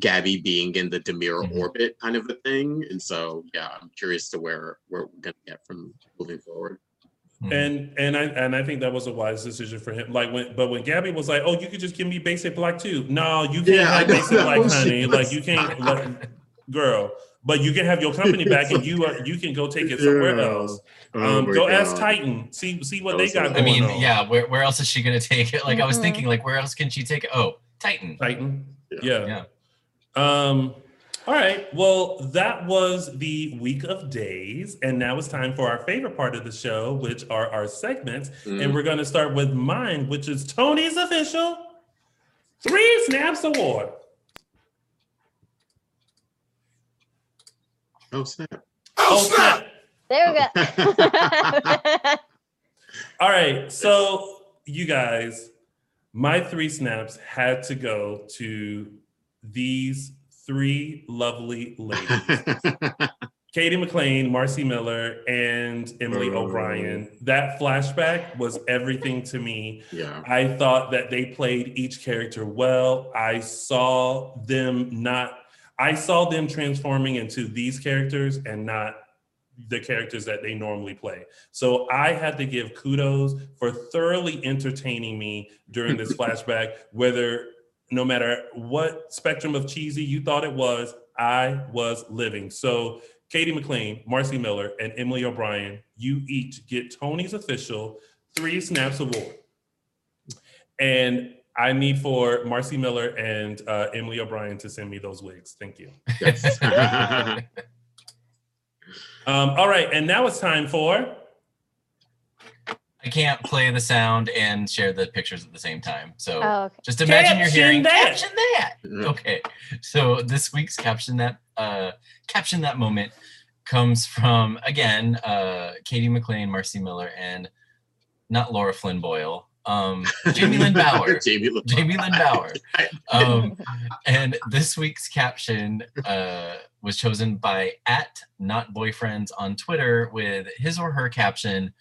Gabby being in the DiMera Mm-hmm. orbit, kind of a thing. And so, yeah, I'm curious to where where we're gonna get from moving forward. And and I and I think that was a wise decision for him. Like when, but when Gabby was like, "Oh, you could just give me basic black too." No, you can't Yeah, have basic (laughs) black, She honey. was Like you can't, (laughs) like, girl. But you can have your company back, and you are you can go take it somewhere Yeah. else. Oh Um, my go ask Titan. See see what That they got so- going I mean, on. yeah, where where else is she gonna take it? Like I was Mm-hmm. thinking, like where else can she take it? Oh, Titan. Titan. Yeah. Um, all right. Well, that was the week of days. And now it's time for our favorite part of the show, which are our segments. And Mm. we're going to start with mine, which is Tony's official Three Snaps Award. Oh snap! Oh, snap. there we go (laughs) All right. So, you guys, my three snaps had to go to these three lovely ladies. (laughs) Cady McClain, Marci Miller, and Emily Oh. O'Brien. That flashback was everything to me. Yeah. I thought that they played each character well. I saw them not, I saw them transforming into these characters and not the characters that they normally play. So I had to give kudos for thoroughly entertaining me during this (laughs) flashback, whether no matter what spectrum of cheesy you thought it was, I was living. So Cady McClain, Marci Miller, and Emily O'Brien, you each get Tony's official Three Snaps Award. And I need for Marci Miller and uh, Emily O'Brien to send me those wigs. Thank you. (laughs) Um, all right, and now it's time for I can't play the sound and share the pictures at the same time. So Oh, okay. just imagine you're hearing that. caption that. Okay. So this week's caption that uh caption that moment comes from again uh Cady McClain, Marci Miller, and not Laura Flynn Boyle. Um Jaime Lyn Bauer. Jamie (laughs) Lynn Jaime Lyn Bauer. (laughs) Um and this week's caption uh was chosen by at not boyfriends on Twitter with his or her caption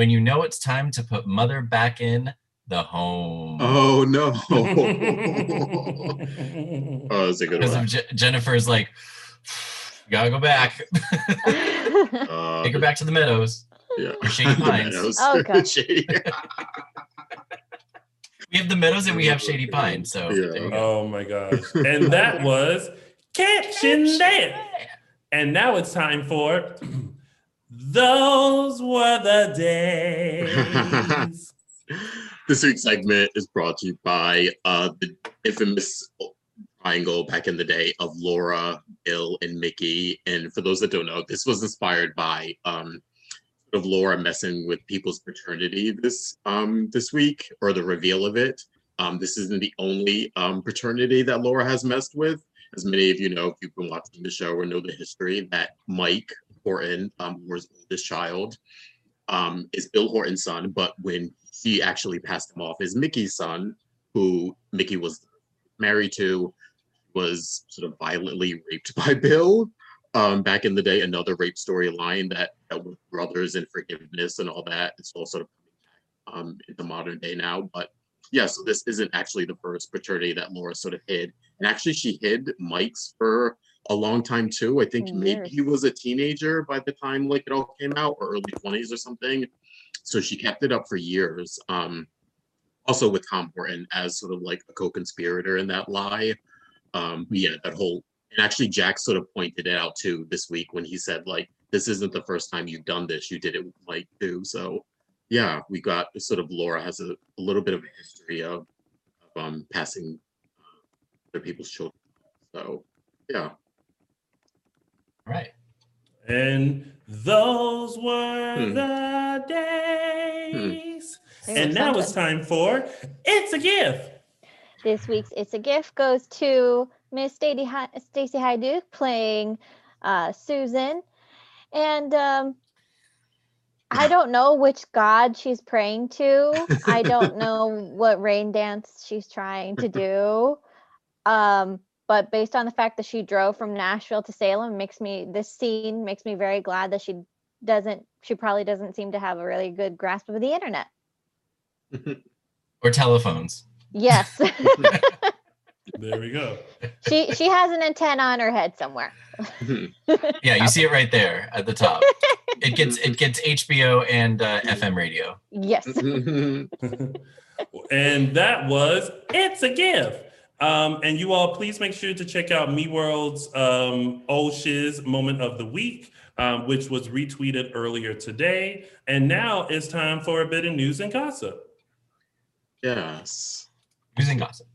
when you know it's time to put mother back in the home. Oh no! (laughs) oh, that's a good Because one. of Je- Jennifer's like, gotta go back. (laughs) Uh, Take her back to the meadows. Yeah. Or Shady (laughs) Pines. Meadows. Oh, God. Shady. We have the meadows and we have Shady Pines. So there you go. Oh my gosh. And that was Caption That. And now it's time for Those Were the (laughs) Days. This week's segment is brought to you by uh, the infamous triangle back in the day of Laura, Bill, and Mickey. And for those that don't know, this was inspired by um, sort of Laura messing with people's paternity this um, this week, or the reveal of it. Um, this isn't the only um, paternity that Laura has messed with. As many of you know, if you've been watching the show or know the history, that Mike Horton, um, Laura's oldest child, um, is Bill Horton's son. But when he actually passed him off as Mickey's son, who Mickey was married to, was sort of violently raped (laughs) by Bill um, back in the day. Another rape storyline that, that with brothers and forgiveness and all that. It's all sort of um, in the modern day now. But yeah, so this isn't actually the first paternity that Laura sort of hid. And actually, she hid Mike's for a long time too. I think maybe he was a teenager by the time like it all came out, or early 20s or something. So she kept it up for years. Um, also with Tom Horton as sort of like a co-conspirator in that lie. Um, yeah, that whole and actually Jack sort of pointed it out too this week when he said like this isn't the first time you've done this. You did it like too. So yeah, we got sort of Laura has a, a little bit of a history of, of um passing uh, other people's children. So yeah. Right. And those were Hmm. the days. They And now it's time for It's a Gift. This week's It's a Gift goes to Miss Stacey Hy- Stacy Haiduk playing uh, Susan. And um, I don't know which god she's praying to. I don't (laughs) know what rain dance she's trying to do. Um, but based on the fact that she drove from Nashville to Salem makes me this scene makes me very glad that she doesn't she probably doesn't seem to have a really good grasp of the internet. (laughs) Or telephones. Yes. (laughs) There we go. she she has an antenna on her head somewhere. (laughs) Yeah, you see it right there at the top. It gets it gets HBO and uh, FM radio. Yes. and that was It's a Gift. Um, and you all, please make sure to check out Me World's um, Old Shiz Moment of the Week, um, which was retweeted earlier today. And now it's time for a bit of news and gossip. Yes. News and gossip.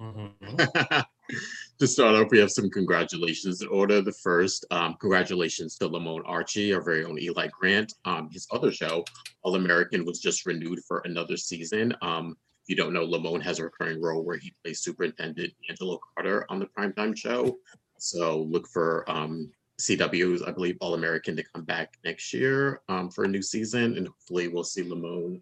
(laughs) to start off, we have some congratulations in order. The first, um, congratulations to Lamon Archey, our very own Eli Grant. Um, his other show, All American, was just renewed for another season. Um, if you don't know, Lamon has a recurring role where he plays Superintendent Angelo Carter on the primetime show. So look for um, CW's, I believe, All American to come back next year um, for a new season, and hopefully we'll see Lamone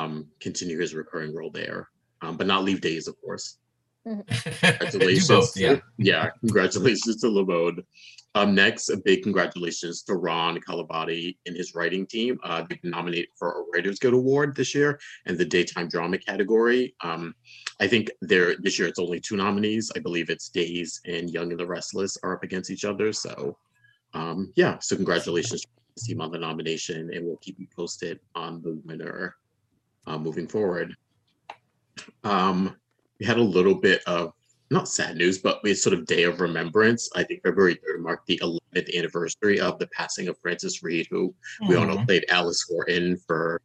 um, continue his recurring role there, um, but not leave days, of course. Congratulations. Both, yeah. yeah, congratulations to Lamon. Um, next, a big congratulations to Ron Carlivati and his writing team. Uh, they've been nominated for a Writers Guild Award this year in the daytime drama category. Um, I think there this year it's only two nominees. I believe it's Days and Young and the Restless are up against each other. So, um, yeah, so congratulations to the team on the nomination, and we'll keep you posted on the winner uh, moving forward. Um, we had a little bit of not sad news, but it's sort of day of remembrance. I think February 3rd marked the 11th anniversary of the passing of Frances Reid, who we all know played Alice Horton for,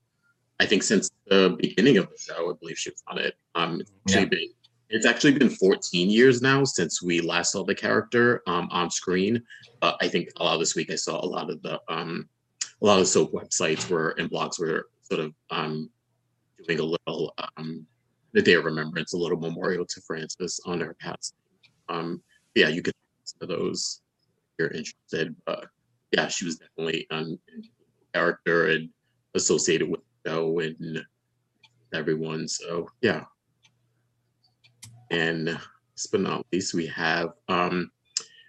I think, since the beginning of the show. I believe she was on it. Um, it's actually been it's actually been 14 years now since we last saw the character um, on screen. Uh, I think a lot of this week I saw a lot of the um, a lot of soap websites were and blogs were sort of um, doing a little um, the day of remembrance, a little memorial to Frances on her passing. Um, yeah, you listen to those if you're interested. But yeah, she was definitely um, a character and associated with the show and everyone. So yeah. And last but not least, we have um,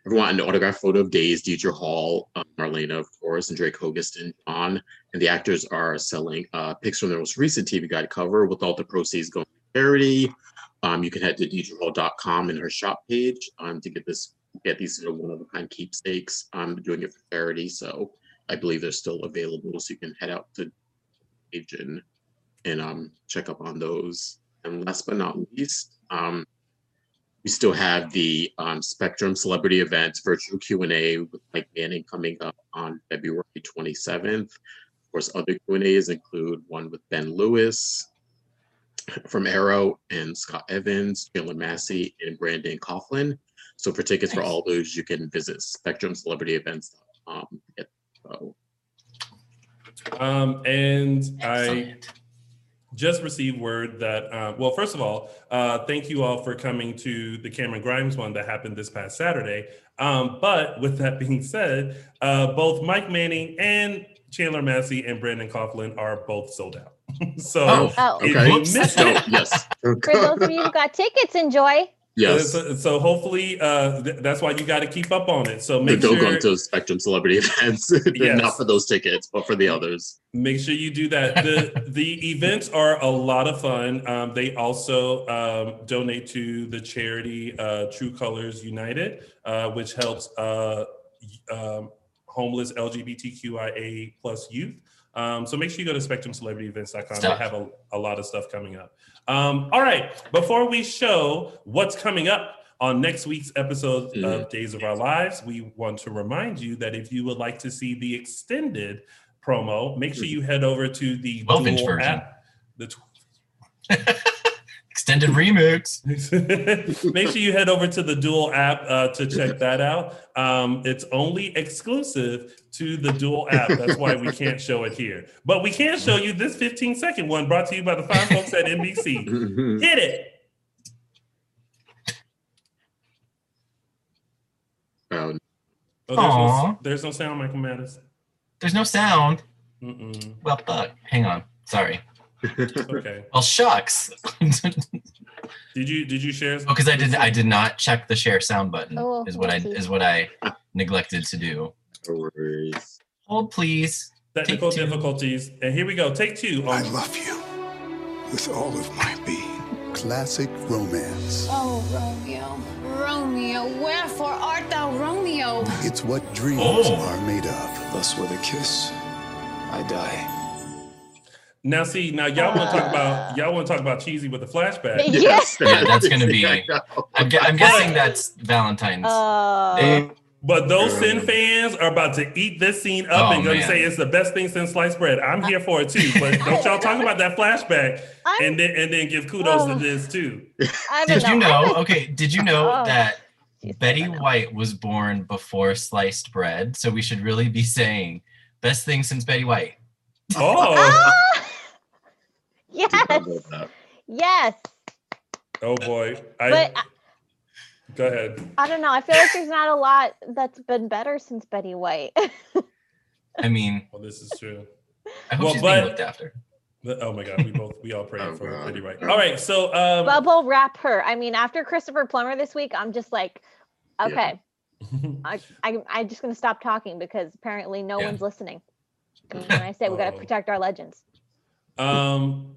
everyone an autograph photo of Days, Deidre Hall, um, Marlena, of course, and Drake Hogestyn, John. And the actors are selling uh, pics from their most recent TV Guide cover with all the proceeds going charity. Um, you can head to deidrehall.com and her shop page um, to get this get these of one of a kind keepsakes. I'm doing it for charity, so I believe they're still available. So you can head out to page and and um, check up on those. And last but not least, um, we still have the um, Spectrum Celebrity Events virtual Q&A with Mike Manning coming up on February 27th. Of course, other Q&As include one with Ben Lewis, (clears throat) from Arrow and Scott Evans, Chandler Massey, and Brandon Coughlin. So for tickets for all those, you can visit spectrumcelebrityevents.com. Yep. So, Um, and I just received word that, uh, well, first of all, uh, thank you all for coming to the Cameron Grimes one that happened this past Saturday. Um, but with that (laughs) being said, uh, both Mike Manning and Chandler Massey and Brandon Coughlin are both sold out. (laughs) so Oh, if okay. you missed it, yes. For those of you who got tickets, enjoy. Yes. So, so hopefully, uh, th- that's why you got to keep up on it. So But make don't sure go to Spectrum Celebrity (laughs) Events. (laughs) Yes. Not for those tickets, but for the others. Make sure you do that. The the events are a lot of fun. Um, they also um, donate to the charity uh, True Colors United, uh, which helps uh, um, homeless LGBTQIA plus youth. Um, so make sure you go to SpectrumCelebrityEvents.com. They have a, a lot of stuff coming up. Um, all right, before we show what's coming up on next week's episode of Days of Our Lives, we want to remind you that if you would like to see the extended promo, make sure you head over to the 12 inch version. app. The tw- (laughs) Extended remix. (laughs) Make sure you head over to the Dual app uh, to check that out. Um, it's only exclusive to the Dual app. That's why we can't show it here. But we can show you this 15 second one brought to you by the fine folks at NBC. (laughs) Hit it. Um, Oh, there's, no, there's no sound, Michael Mattis. There's no sound. Mm-mm. Well, fuck. Hang on. Sorry. (laughs) Okay. Well, shucks. (laughs) Did you did you share? Oh, because I did I did not check the share sound button. Oh, is what I is what I neglected to do. no worries. Hold please. Technical Take two. difficulties. And here we go. Take two. I love you with all of my being. Classic romance. Oh, Romeo, Romeo, wherefore art thou Romeo? It's what dreams Oh. are made of. Thus, with a kiss, I die. Now see, now y'all want to talk about y'all want to talk about cheesy with the flashback. (laughs) Yes. Yeah, that's gonna be. (laughs) I know. I'm, gu- I'm guessing that's Valentine's. Uh, Day. But those Cin fans are about to eat this scene up Oh, and going to man. say it's the best thing since sliced bread. I'm here for it too. But don't y'all talk about that flashback I'm- and then and then give kudos Oh. to this too. I don't Did you know? (laughs) Okay, did you know Oh. that Betty I don't know. White was born before sliced bread? So we should really be saying best thing since Betty White. Oh, Ah! Yes. I love that. Yes. oh boy. I, But I- go ahead. I don't know. I feel like there's not a lot that's been better since Betty White. (laughs) I mean, Well, this is true. I hope Well, she's but- being looked after. But- Oh my God, we both we all prayed (laughs) Oh, for God. Betty White. All right, so um, Bubble wrap her. I mean, after Christopher Plummer this week, I'm just like, Yeah. okay, (laughs) I, I I'm just gonna stop talking because apparently no Yeah. one's listening. And when I say we gotta protect our legends. Um,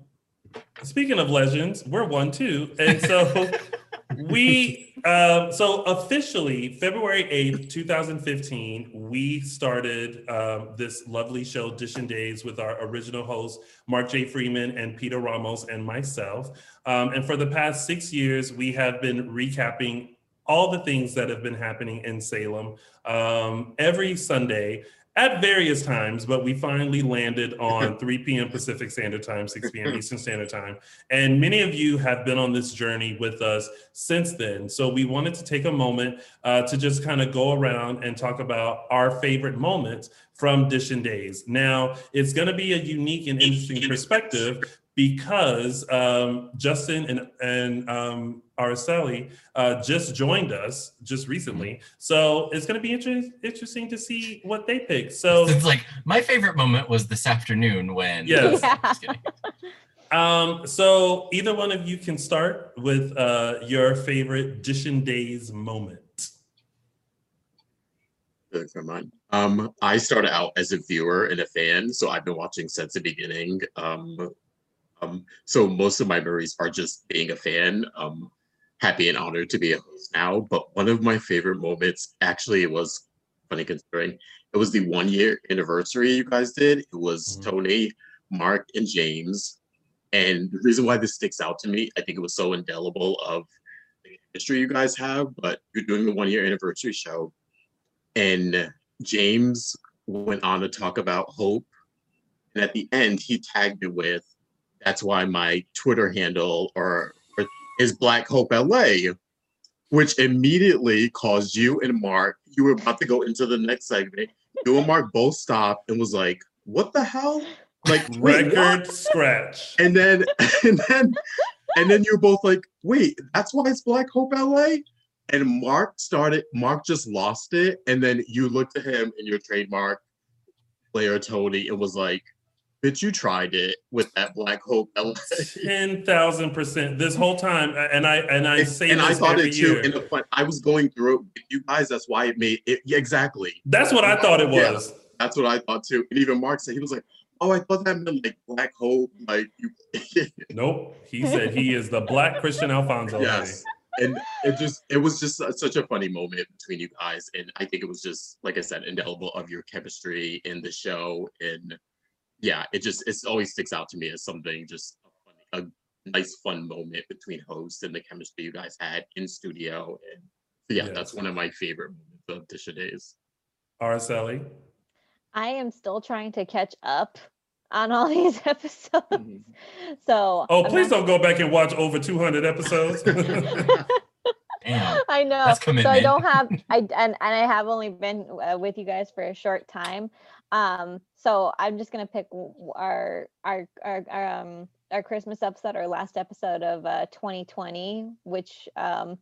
speaking of legends, we're one too, and so (laughs) we um, so officially February eighth, two thousand fifteen, we started um, this lovely show, Dishing Days, with our original hosts Mark J. Freeman and Peter Ramos and myself. Um, and for the past six years, we have been recapping all the things that have been happening in Salem um, every Sunday at various times, but we finally landed on (laughs) 3 p.m. Pacific Standard Time, 6 p.m. Eastern Standard Time. And many of you have been on this journey with us since then. So we wanted to take a moment uh, to just kind of go around and talk about our favorite moments from Dishin Days. Now, it's going to be a unique and interesting perspective because um, Justin and, and um, Araceli uh, just joined us just recently. So it's going to be inter- interesting to see what they pick. So It's like my favorite moment was this afternoon when. Yes. (laughs) Yeah. Um, so either one of you can start with uh, your favorite Dishin Days moment. Good for mine. Um, I started out as a viewer and a fan, so I've been watching since the beginning. Um, um, so most of my memories are just being a fan. Um, happy and honored to be a host now. But one of my favorite moments, actually, it was funny considering it was the one year anniversary you guys did. It was Mhm. Tony, Mark, and James. And the reason why this sticks out to me, I think it was so indelible of the history you guys have. But you're doing the one year anniversary show, and James went on to talk about hope. And at the end, he tagged it with that's why my Twitter handle or, or is Black Hope LA, which immediately caused you and Mark. You were about to go into the next segment. You and Mark both stopped and was like, "What the hell?" Like (laughs) Record scratch. (laughs) And then and then and then you're both like, "Wait, that's why it's Black Hope LA." And Mark started. Mark just lost it, and then you looked at him in your trademark player Tony and was like, "Bitch, you tried it with that Black Hope Ten thousand percent. This whole time, and I and I say and I thought it too. In the fun, I was going through it you guys. That's why it made it. Exactly. That's what I thought it Yeah, was. that's what I thought too. And even Mark said he was like, "Oh, I thought that meant like Black Hope." Like you. (laughs) Nope. He said he is the Black Kristian Alfonso. yes. And it just it was just su- such a funny moment between you guys, and I think it was just like I said, indelible of your chemistry in the show, and yeah, it just it always sticks out to me as something just a, funny, a nice fun moment between hosts and the chemistry you guys had in studio, and yeah, Yes. that's one of my favorite moments of Dishing Days. Araceli. I am still trying to catch up on all (laughs) these episodes. So Oh, I'm please not- don't go back and watch over 200 episodes. (laughs) Damn. I know. That's So I don't have (laughs) I and, and I have only been uh, with you guys for a short time. Um so I'm just going to pick our, our our our um our Christmas episode our last episode of uh 2020 which um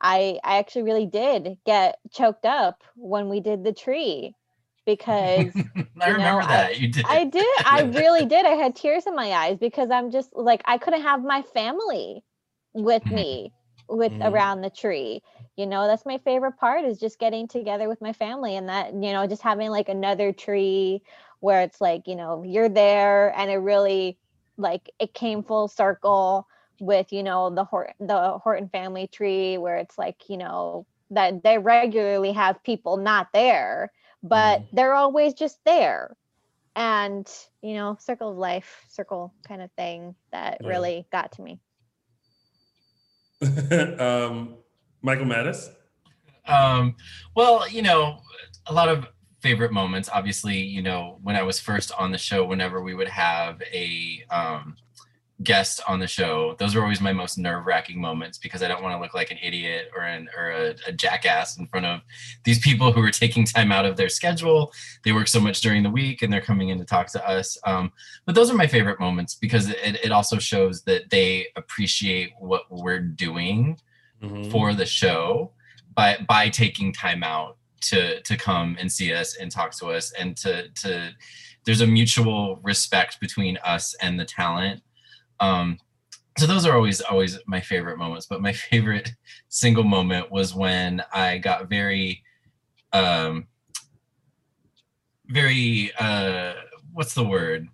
I I actually really did get choked up when we did the tree because (laughs) I remember know, that. you did. I did. I (laughs) really did. I had tears in my eyes because I'm just like I couldn't have my family with me with Mhm. around the tree. You know, that's my favorite part is just getting together with my family and that, you know, just having like another tree where it's like, you know, you're there and it really like it came full circle with, you know, the Hort the Horton family tree where it's like, you know, that they regularly have people not there, but they're always just there and you know circle of life circle kind of thing that Yeah. really got to me (laughs) um, Michael Mattis. Um, well, you know, a lot of favorite moments. Obviously, you know, when I was first on the show, whenever we would have a um, guest on the show, those were always my most nerve wracking moments because I don't want to look like an idiot or an or a, a jackass in front of these people who are taking time out of their schedule. They work so much during the week and they're coming in to talk to us. Um, but those are my favorite moments because it, it also shows that they appreciate what we're doing Mm-hmm. for the show by by taking time out to to come and see us and talk to us and to to there's a mutual respect between us and the talent um so those are always always my favorite moments but my (laughs) favorite single moment was when i got very um very uh what's the word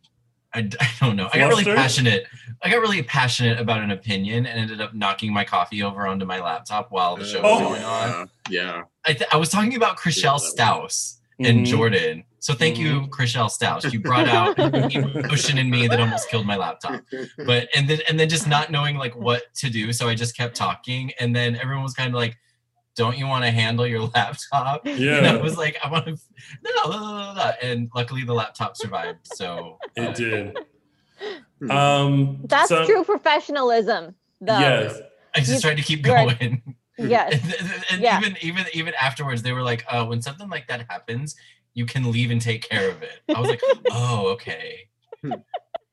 I don't know. I got really passionate. I got really passionate about an opinion and ended up knocking my coffee over onto my laptop while the show was Oh. going on. Yeah. I, th- I was talking about Chrishell Stause and Mhm. Jordan. So thank you, Chrishell Stause. You brought out (laughs) emotion in me that almost killed my laptop. But and then and then just not knowing like what to do, so I just kept talking, and then everyone was kind of like, "Don't you want to handle your (laughs) laptop?" And Yeah. I was like, "I want to." No, no, no, no, no. And luckily, the laptop survived. So uh, It did. Um, that's so- true professionalism though Yes. I just You- tried to keep going. (laughs) yes and, and Yeah. even even even afterwards they were like uh when something like that happens you can leave and take care of it i was like (laughs) oh okay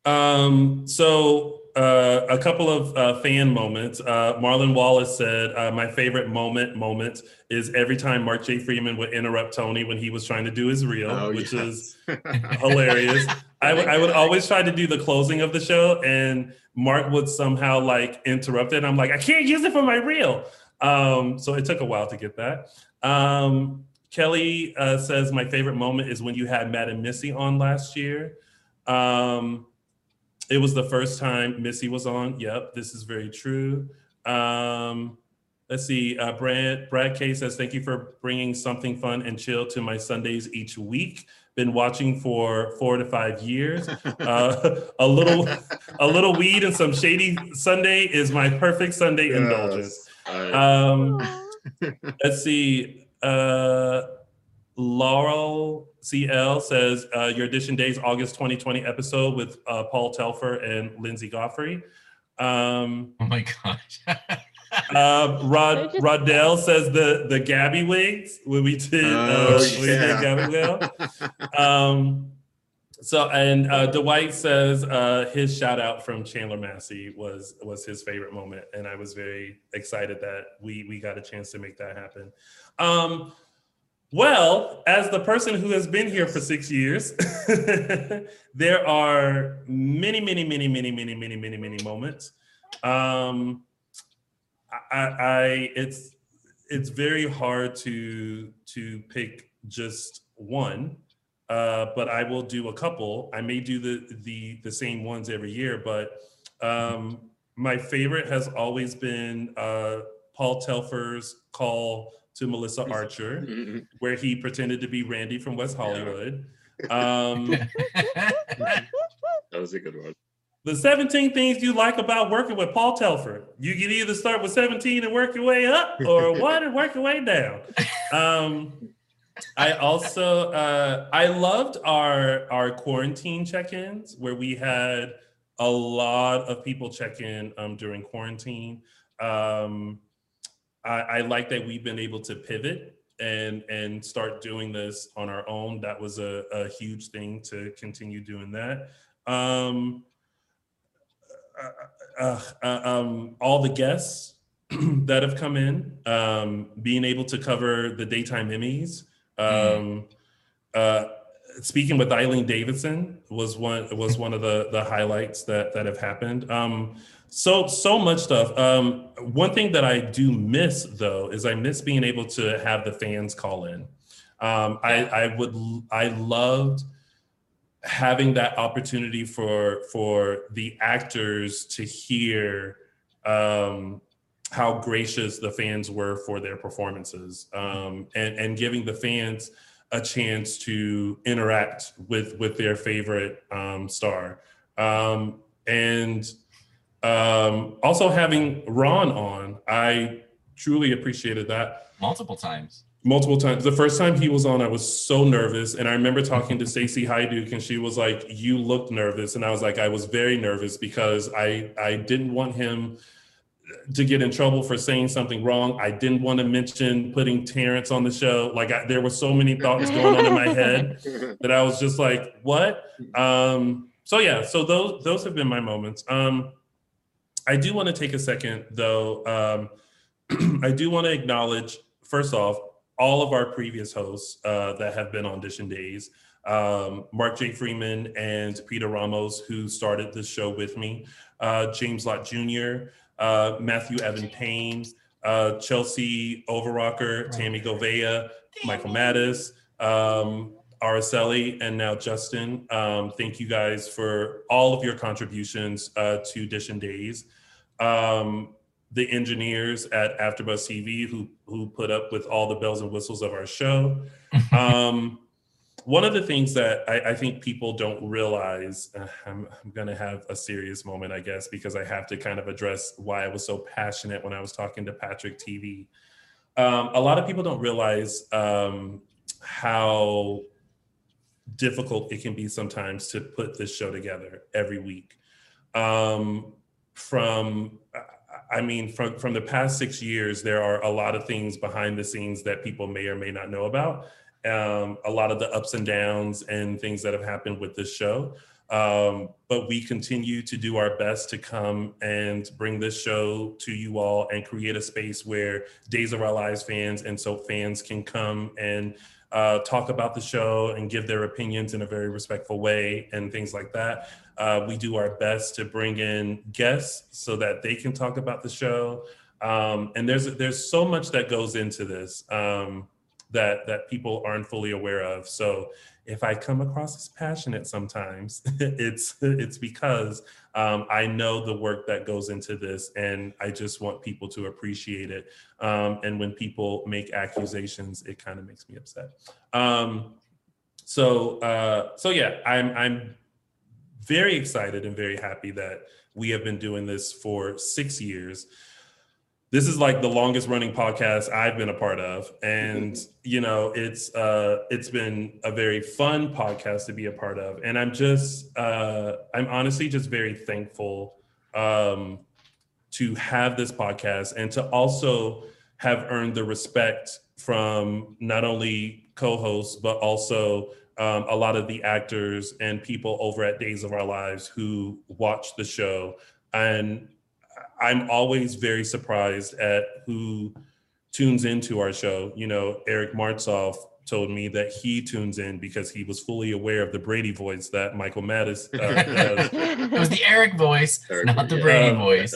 Um, so uh, a couple of uh, fan moments. Uh, Marlon Wallace said, uh, "My favorite moment moment is every time Mark J. Freeman would interrupt Tony when he was trying to do his reel, Oh, which yes. is (laughs) hilarious. I would always try to do the closing of the show, and Mark would somehow like interrupt it. I'm like, I can't use it for my reel. Um, so it took a while to get that. Um, Kelly uh, says my favorite moment is when you had Matt and Missy on last year. Um, it was the first time Missy was on. Yep, this is very true. Um, let's see. Uh, Brad Brad K says, "Thank you for bringing something fun and chill to my Sundays each week. Been watching for four to five years. (laughs) Uh, a little, a little weed and some shady Sunday is my perfect Sunday Yes. indulgence." Um, let's see. Uh, Laurel CL says uh, your audition days August 2020 episode with uh, Paul Telfer and Linsey Godfrey. Um, oh my gosh. uh, (laughs) Rod Rodell says the the Gabby wigs when we did uh, Oh, when we did yeah. Gabby Whale. (laughs) Um, so and uh, Dwight says uh, his shout out from Chandler Massey was was his favorite moment, and I was very excited that we we got a chance to make that happen. Um, well, as the person who has been here for six years, (laughs) there are many, many, many, many, many, many, many, many moments. Um, I, I it's it's very hard to to pick just one, uh, but I will do a couple. I may do the the the same ones every year, but um, my favorite has always been uh, Paul Telfer's call to Melissa Archer, (laughs) where he pretended to be Randy from West Hollywood. (laughs) Um, That was a good one. the 17 things you like about working with Paul Telfer. You can either start with 17 and work your way up, or (laughs) one and work your way down. Um, I also uh, I loved our our quarantine check-ins where we had a lot of people check in um, during quarantine. Um, I, I like that we've been able to pivot and and start doing this on our own. That was a, a huge thing to continue doing that. Um, uh, uh, um, all the guests (clears throat) that have come in, um, being able to cover the daytime Emmys. Um, uh, speaking with Eileen Davidson was one was one of the the highlights that that have happened. So so much stuff. Um, one thing that I do miss though is I miss being able to have the fans call in. Um, I I would I loved having that opportunity for for the actors to hear um, how gracious the fans were for their performances um, and and giving the fans a chance to interact with with their favorite um, star um, and um, also having Ron on I truly appreciated that multiple times multiple times. The first time he was on, I was so nervous. And I remember talking to Stacy Haiduk and she was like, you looked nervous. And I was like, I was very nervous because I, I didn't want him to get in trouble for saying something wrong. I didn't want to mention putting Terrence on the show. Like I, there were so many thoughts going on in my head (laughs) that I was just like, what? Um, so yeah, so those, those have been my moments. Um, I do want to take a second though. Um, (clears throat) I do want to acknowledge, first off, all of our previous hosts uh, that have been on Dishing Days um, Mark J. Freeman and Peter Ramos, who started this show with me, uh, James Lott Jr., uh, Matthew Evan Payne, uh, Chelsea Overrocker, Tammy Govea, Michael Mattis, um, Araceli, and now Justin. Um, thank you guys for all of your contributions uh, to Dishing Days. Um, the engineers at AfterBuzz TV who who put up with all the bells and whistles of our show. (laughs) um, one of the things that I, I think people don't realize, uh, I'm, I'm going to have a serious moment, I guess, because I have to kind of address why I was so passionate when I was talking to Patrick TV. Um, a lot of people don't realize um, how difficult it can be sometimes to put this show together every week. Um, from I mean, from from the past six years, there are a lot of things behind the scenes that people may or may not know about. Um, a lot of the ups and downs and things that have happened with this show. Um, but we continue to do our best to come and bring this show to you all and create a space where Days of Our Lives fans and soap fans can come and uh, talk about the show and give their opinions in a very respectful way and things like that. Uh, we do our best to bring in guests so that they can talk about the show. Um, and there's there's so much that goes into this um, that that people aren't fully aware of. So if I come across as passionate sometimes, (laughs) it's it's because um, I know the work that goes into this, and I just want people to appreciate it. Um, and when people make accusations, it kind of makes me upset. Um, so uh, so yeah, I'm I'm very excited and very happy that we have been doing this for six years. This is like the longest running podcast I've been a part of, and you know, it's uh, it's been a very fun podcast to be a part of, and I'm just, uh, I'm honestly just very thankful um, to have this podcast and to also have earned the respect from not only co-hosts but also um, a lot of the actors and people over at Days of Our Lives who watch the show. And I'm always very surprised at who tunes into our show. You know, Eric Martsolf told me that he tunes in because he was fully aware of the Brady voice that Michael Mattis uh, (laughs) has. it was the Eric voice, not the Brady Um, voice.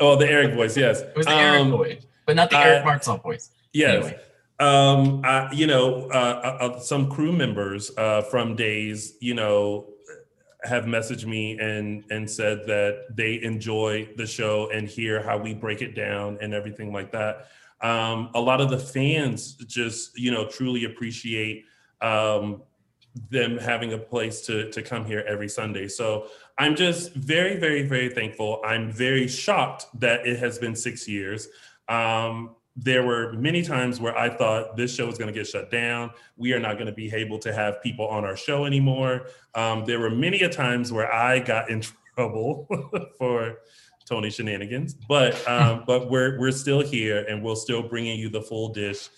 Oh, the Eric voice, yes. It was the Eric voice, but not the Eric Martsolf voice. Yes. Anyway. Um, I, you know, uh, uh, uh, some crew members uh, from Days, you know, have messaged me and and said that they enjoy the show and hear how we break it down and everything like that. Um, a lot of the fans just, you know, truly appreciate um, them having a place to to come here every Sunday. So I'm just very, very, very thankful. I'm very shocked that it has been six years. Um, there were many times where I thought this show was going to get shut down. We are not going to be able to have people on our show anymore. Um, there were many a times where I got in (laughs) trouble (laughs) for Tony shenanigans, but um, (laughs) but we're we're still here and we're still bringing you the full dish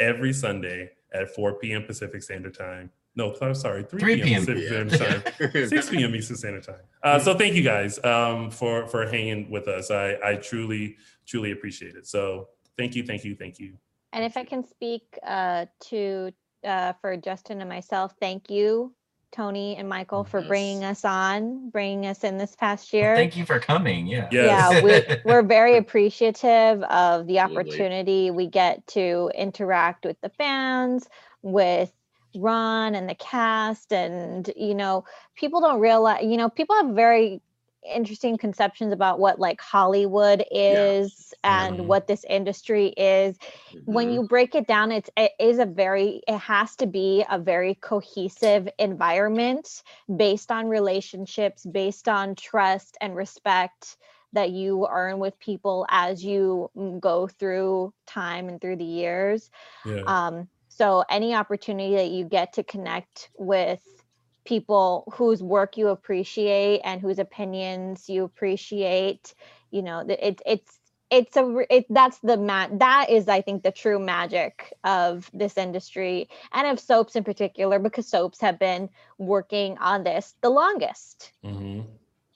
every Sunday at 4 p.m. Pacific Standard Time. No, I'm sorry, 3, 3 p.m. p.m. Pacific Standard Time, 6 p.m. Eastern Standard Time. Uh, so thank you guys um, for for hanging with us. I I truly truly appreciate it. So thank you, thank you, thank you. And if I can speak uh, to uh, for Justin and myself, thank you, Tony and Michael, for bringing us on, bringing us in this past year. Thank you for coming. Yeah. Yeah, we, (laughs) we're very appreciative of the opportunity we get to interact with the fans, with Ron and the cast, and you know, people don't realize, you know, people have very interesting conceptions about what like Hollywood is and what this industry is. When you break it down, it's it is a very it has to be a very cohesive environment based on relationships, based on trust and respect that you earn with people as you mm, go through time and through the years. Yeah. Um, so any opportunity that you get to connect with people whose work you appreciate and whose opinions you appreciate, you know, th- it, it's it's a it that's the mat that is I think the true magic of this industry and of soaps in particular because soaps have been working on this the longest. Mm-hmm.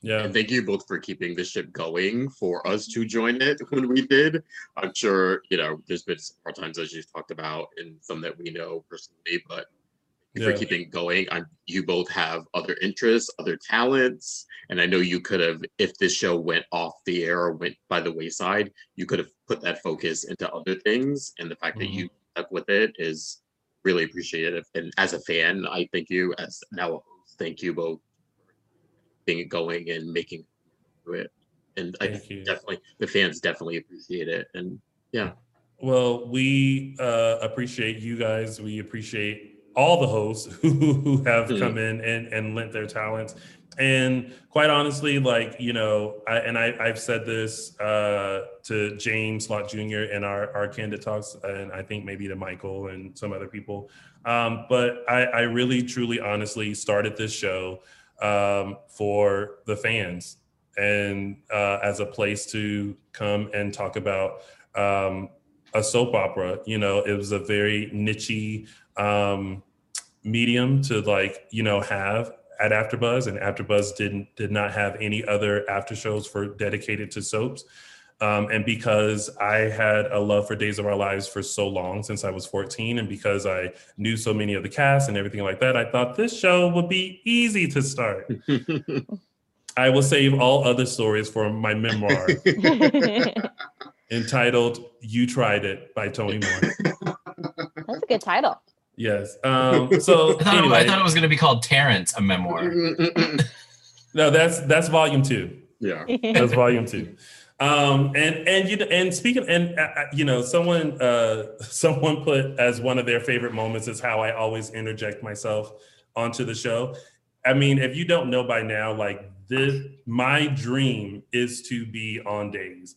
Yeah. And thank you both for keeping the ship going for us to join it when we did. I'm sure, you know, there's been some hard times as you've talked about and some that we know personally, but thank Yeah. for keeping going. I'm, you both have other interests, other talents. And I know you could have, if this show went off the air or went by the wayside, you could have put that focus into other things. And the fact that you stuck with it is really appreciative. And as a fan, I thank you. As now thank you both it going and making it. And I definitely, the fans definitely appreciate it. And yeah, Well, we uh, appreciate you guys. We appreciate all the hosts (laughs) who, have Mhm. come in and, and lent their talents. And quite honestly, like, you know, I, and I, I've said this uh, to James Lott Jr. in our, our Candid Talks, and I think maybe to Michael and some other people. Um, but I, I really, truly, honestly started this show um, for the fans and uh, as a place to come and talk about um, a soap opera. You know, it was a very nichey um, medium to like you know have at AfterBuzz, and AfterBuzz didn't did not have any other after shows for dedicated to soaps. Um, and because I had a love for Days of Our Lives for so long since I was 14, and because I knew so many of the cast and everything like that, I thought this show would be easy to start. (laughs) I will save all other stories for my memoir (laughs) entitled You Tried It by Tony (laughs) Moore. That's a good title. Yes. Um, so (laughs) I thought, anyway, it, I thought it was going to be called Terrence, a memoir. (laughs) no, that's that's volume two. Yeah, that's volume two. Um, and and you know, and speaking and uh, uh, you know, someone uh, someone put as one of their favorite moments is how I always interject myself onto the show. I mean, if you don't know by now, like this, my dream is to be on days.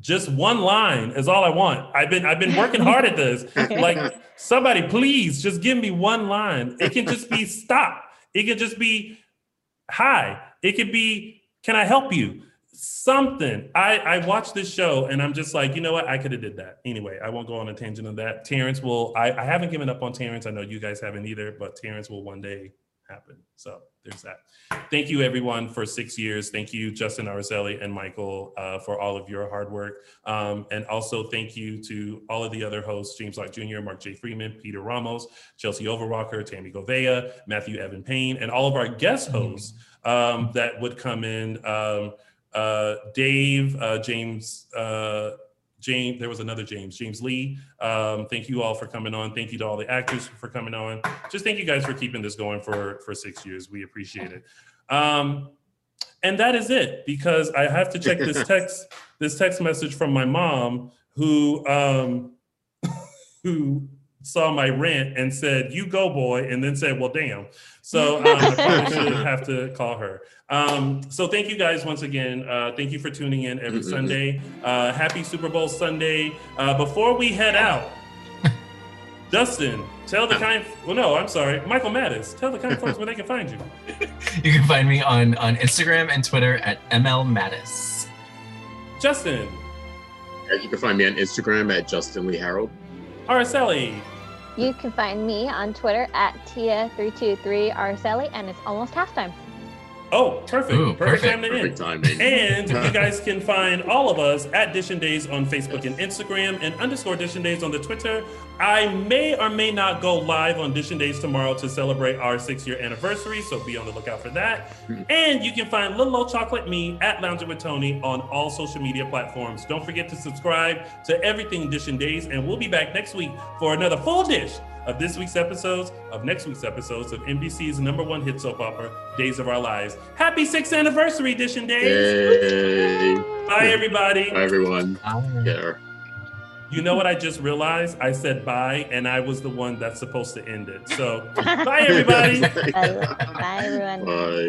Just one line is all I want. I've been I've been working hard at this. (laughs) Like somebody, please just give me one line. It can just be stop. It can just be hi. It could be can I help you? Something. I I watched this show and I'm just like, you know what? I could have did that. Anyway, I won't go on a tangent on that. Terrence will. I, I haven't given up on Terrence. I know you guys haven't either, but Terrence will one day happen. So there's that. Thank you, everyone, for six years. Thank you, Justin Araceli and Michael, uh, for all of your hard work. Um, and also thank you to all of the other hosts, James Locke Jr., Mark J. Freeman, Peter Ramos, Chelsea Overwalker, Tammy Govea, Matthew Evan Payne, and all of our guest hosts um, that would come in. Um, uh, Dave, uh, James, uh, James, there was another James, James Lee. Um, thank you all for coming on. Thank you to all the actors for coming on. Just thank you guys for keeping this going for for six years. We appreciate it. Um, and that is it because I have to check this (laughs) text this text message from my mom who um, (laughs) who saw my rent and said, "You go, boy," and then said, "Well, damn." So (laughs) um, I probably should have to call her. Um, so thank you guys once again. Uh, thank you for tuning in every Mhm. Sunday. Uh, happy Super Bowl Sunday. Uh, before we head out, (laughs) Justin, tell the kind. Well, no, I'm sorry, Michael Mattis. Tell the kind folks where they can find you. (laughs) You can find me on on Instagram and Twitter at ML Mattis. Justin, you can find me on Instagram at Justin Lee Harold. Araceli, You can find me on Twitter at Tia323 Araceli, and it's almost halftime. Oh, perfect. Ooh, perfect. perfect. time to Perfect end. timing. And you (laughs) guys can find all of us at Dishing Days on Facebook and Instagram and underscore Dishing Days on the Twitter. I may or may not go live on Dishing Days tomorrow to celebrate our six year anniversary, so be on the lookout for that. And you can find Little Old Chocolate Me at Lounging with Tony on all social media platforms. Don't forget to subscribe to everything Dishing Days, and we'll be back next week for another full dish of this week's episodes, of next week's episodes of NBC's number one hit soap opera, Days of Our Lives. Happy sixth anniversary, Dishing Days! Yay. Bye, everybody. Bye, everyone. Yeah. You know what I just realized? I said bye, and I was the one that's supposed to end it. So, bye, everybody. (laughs) Bye, everyone. Bye.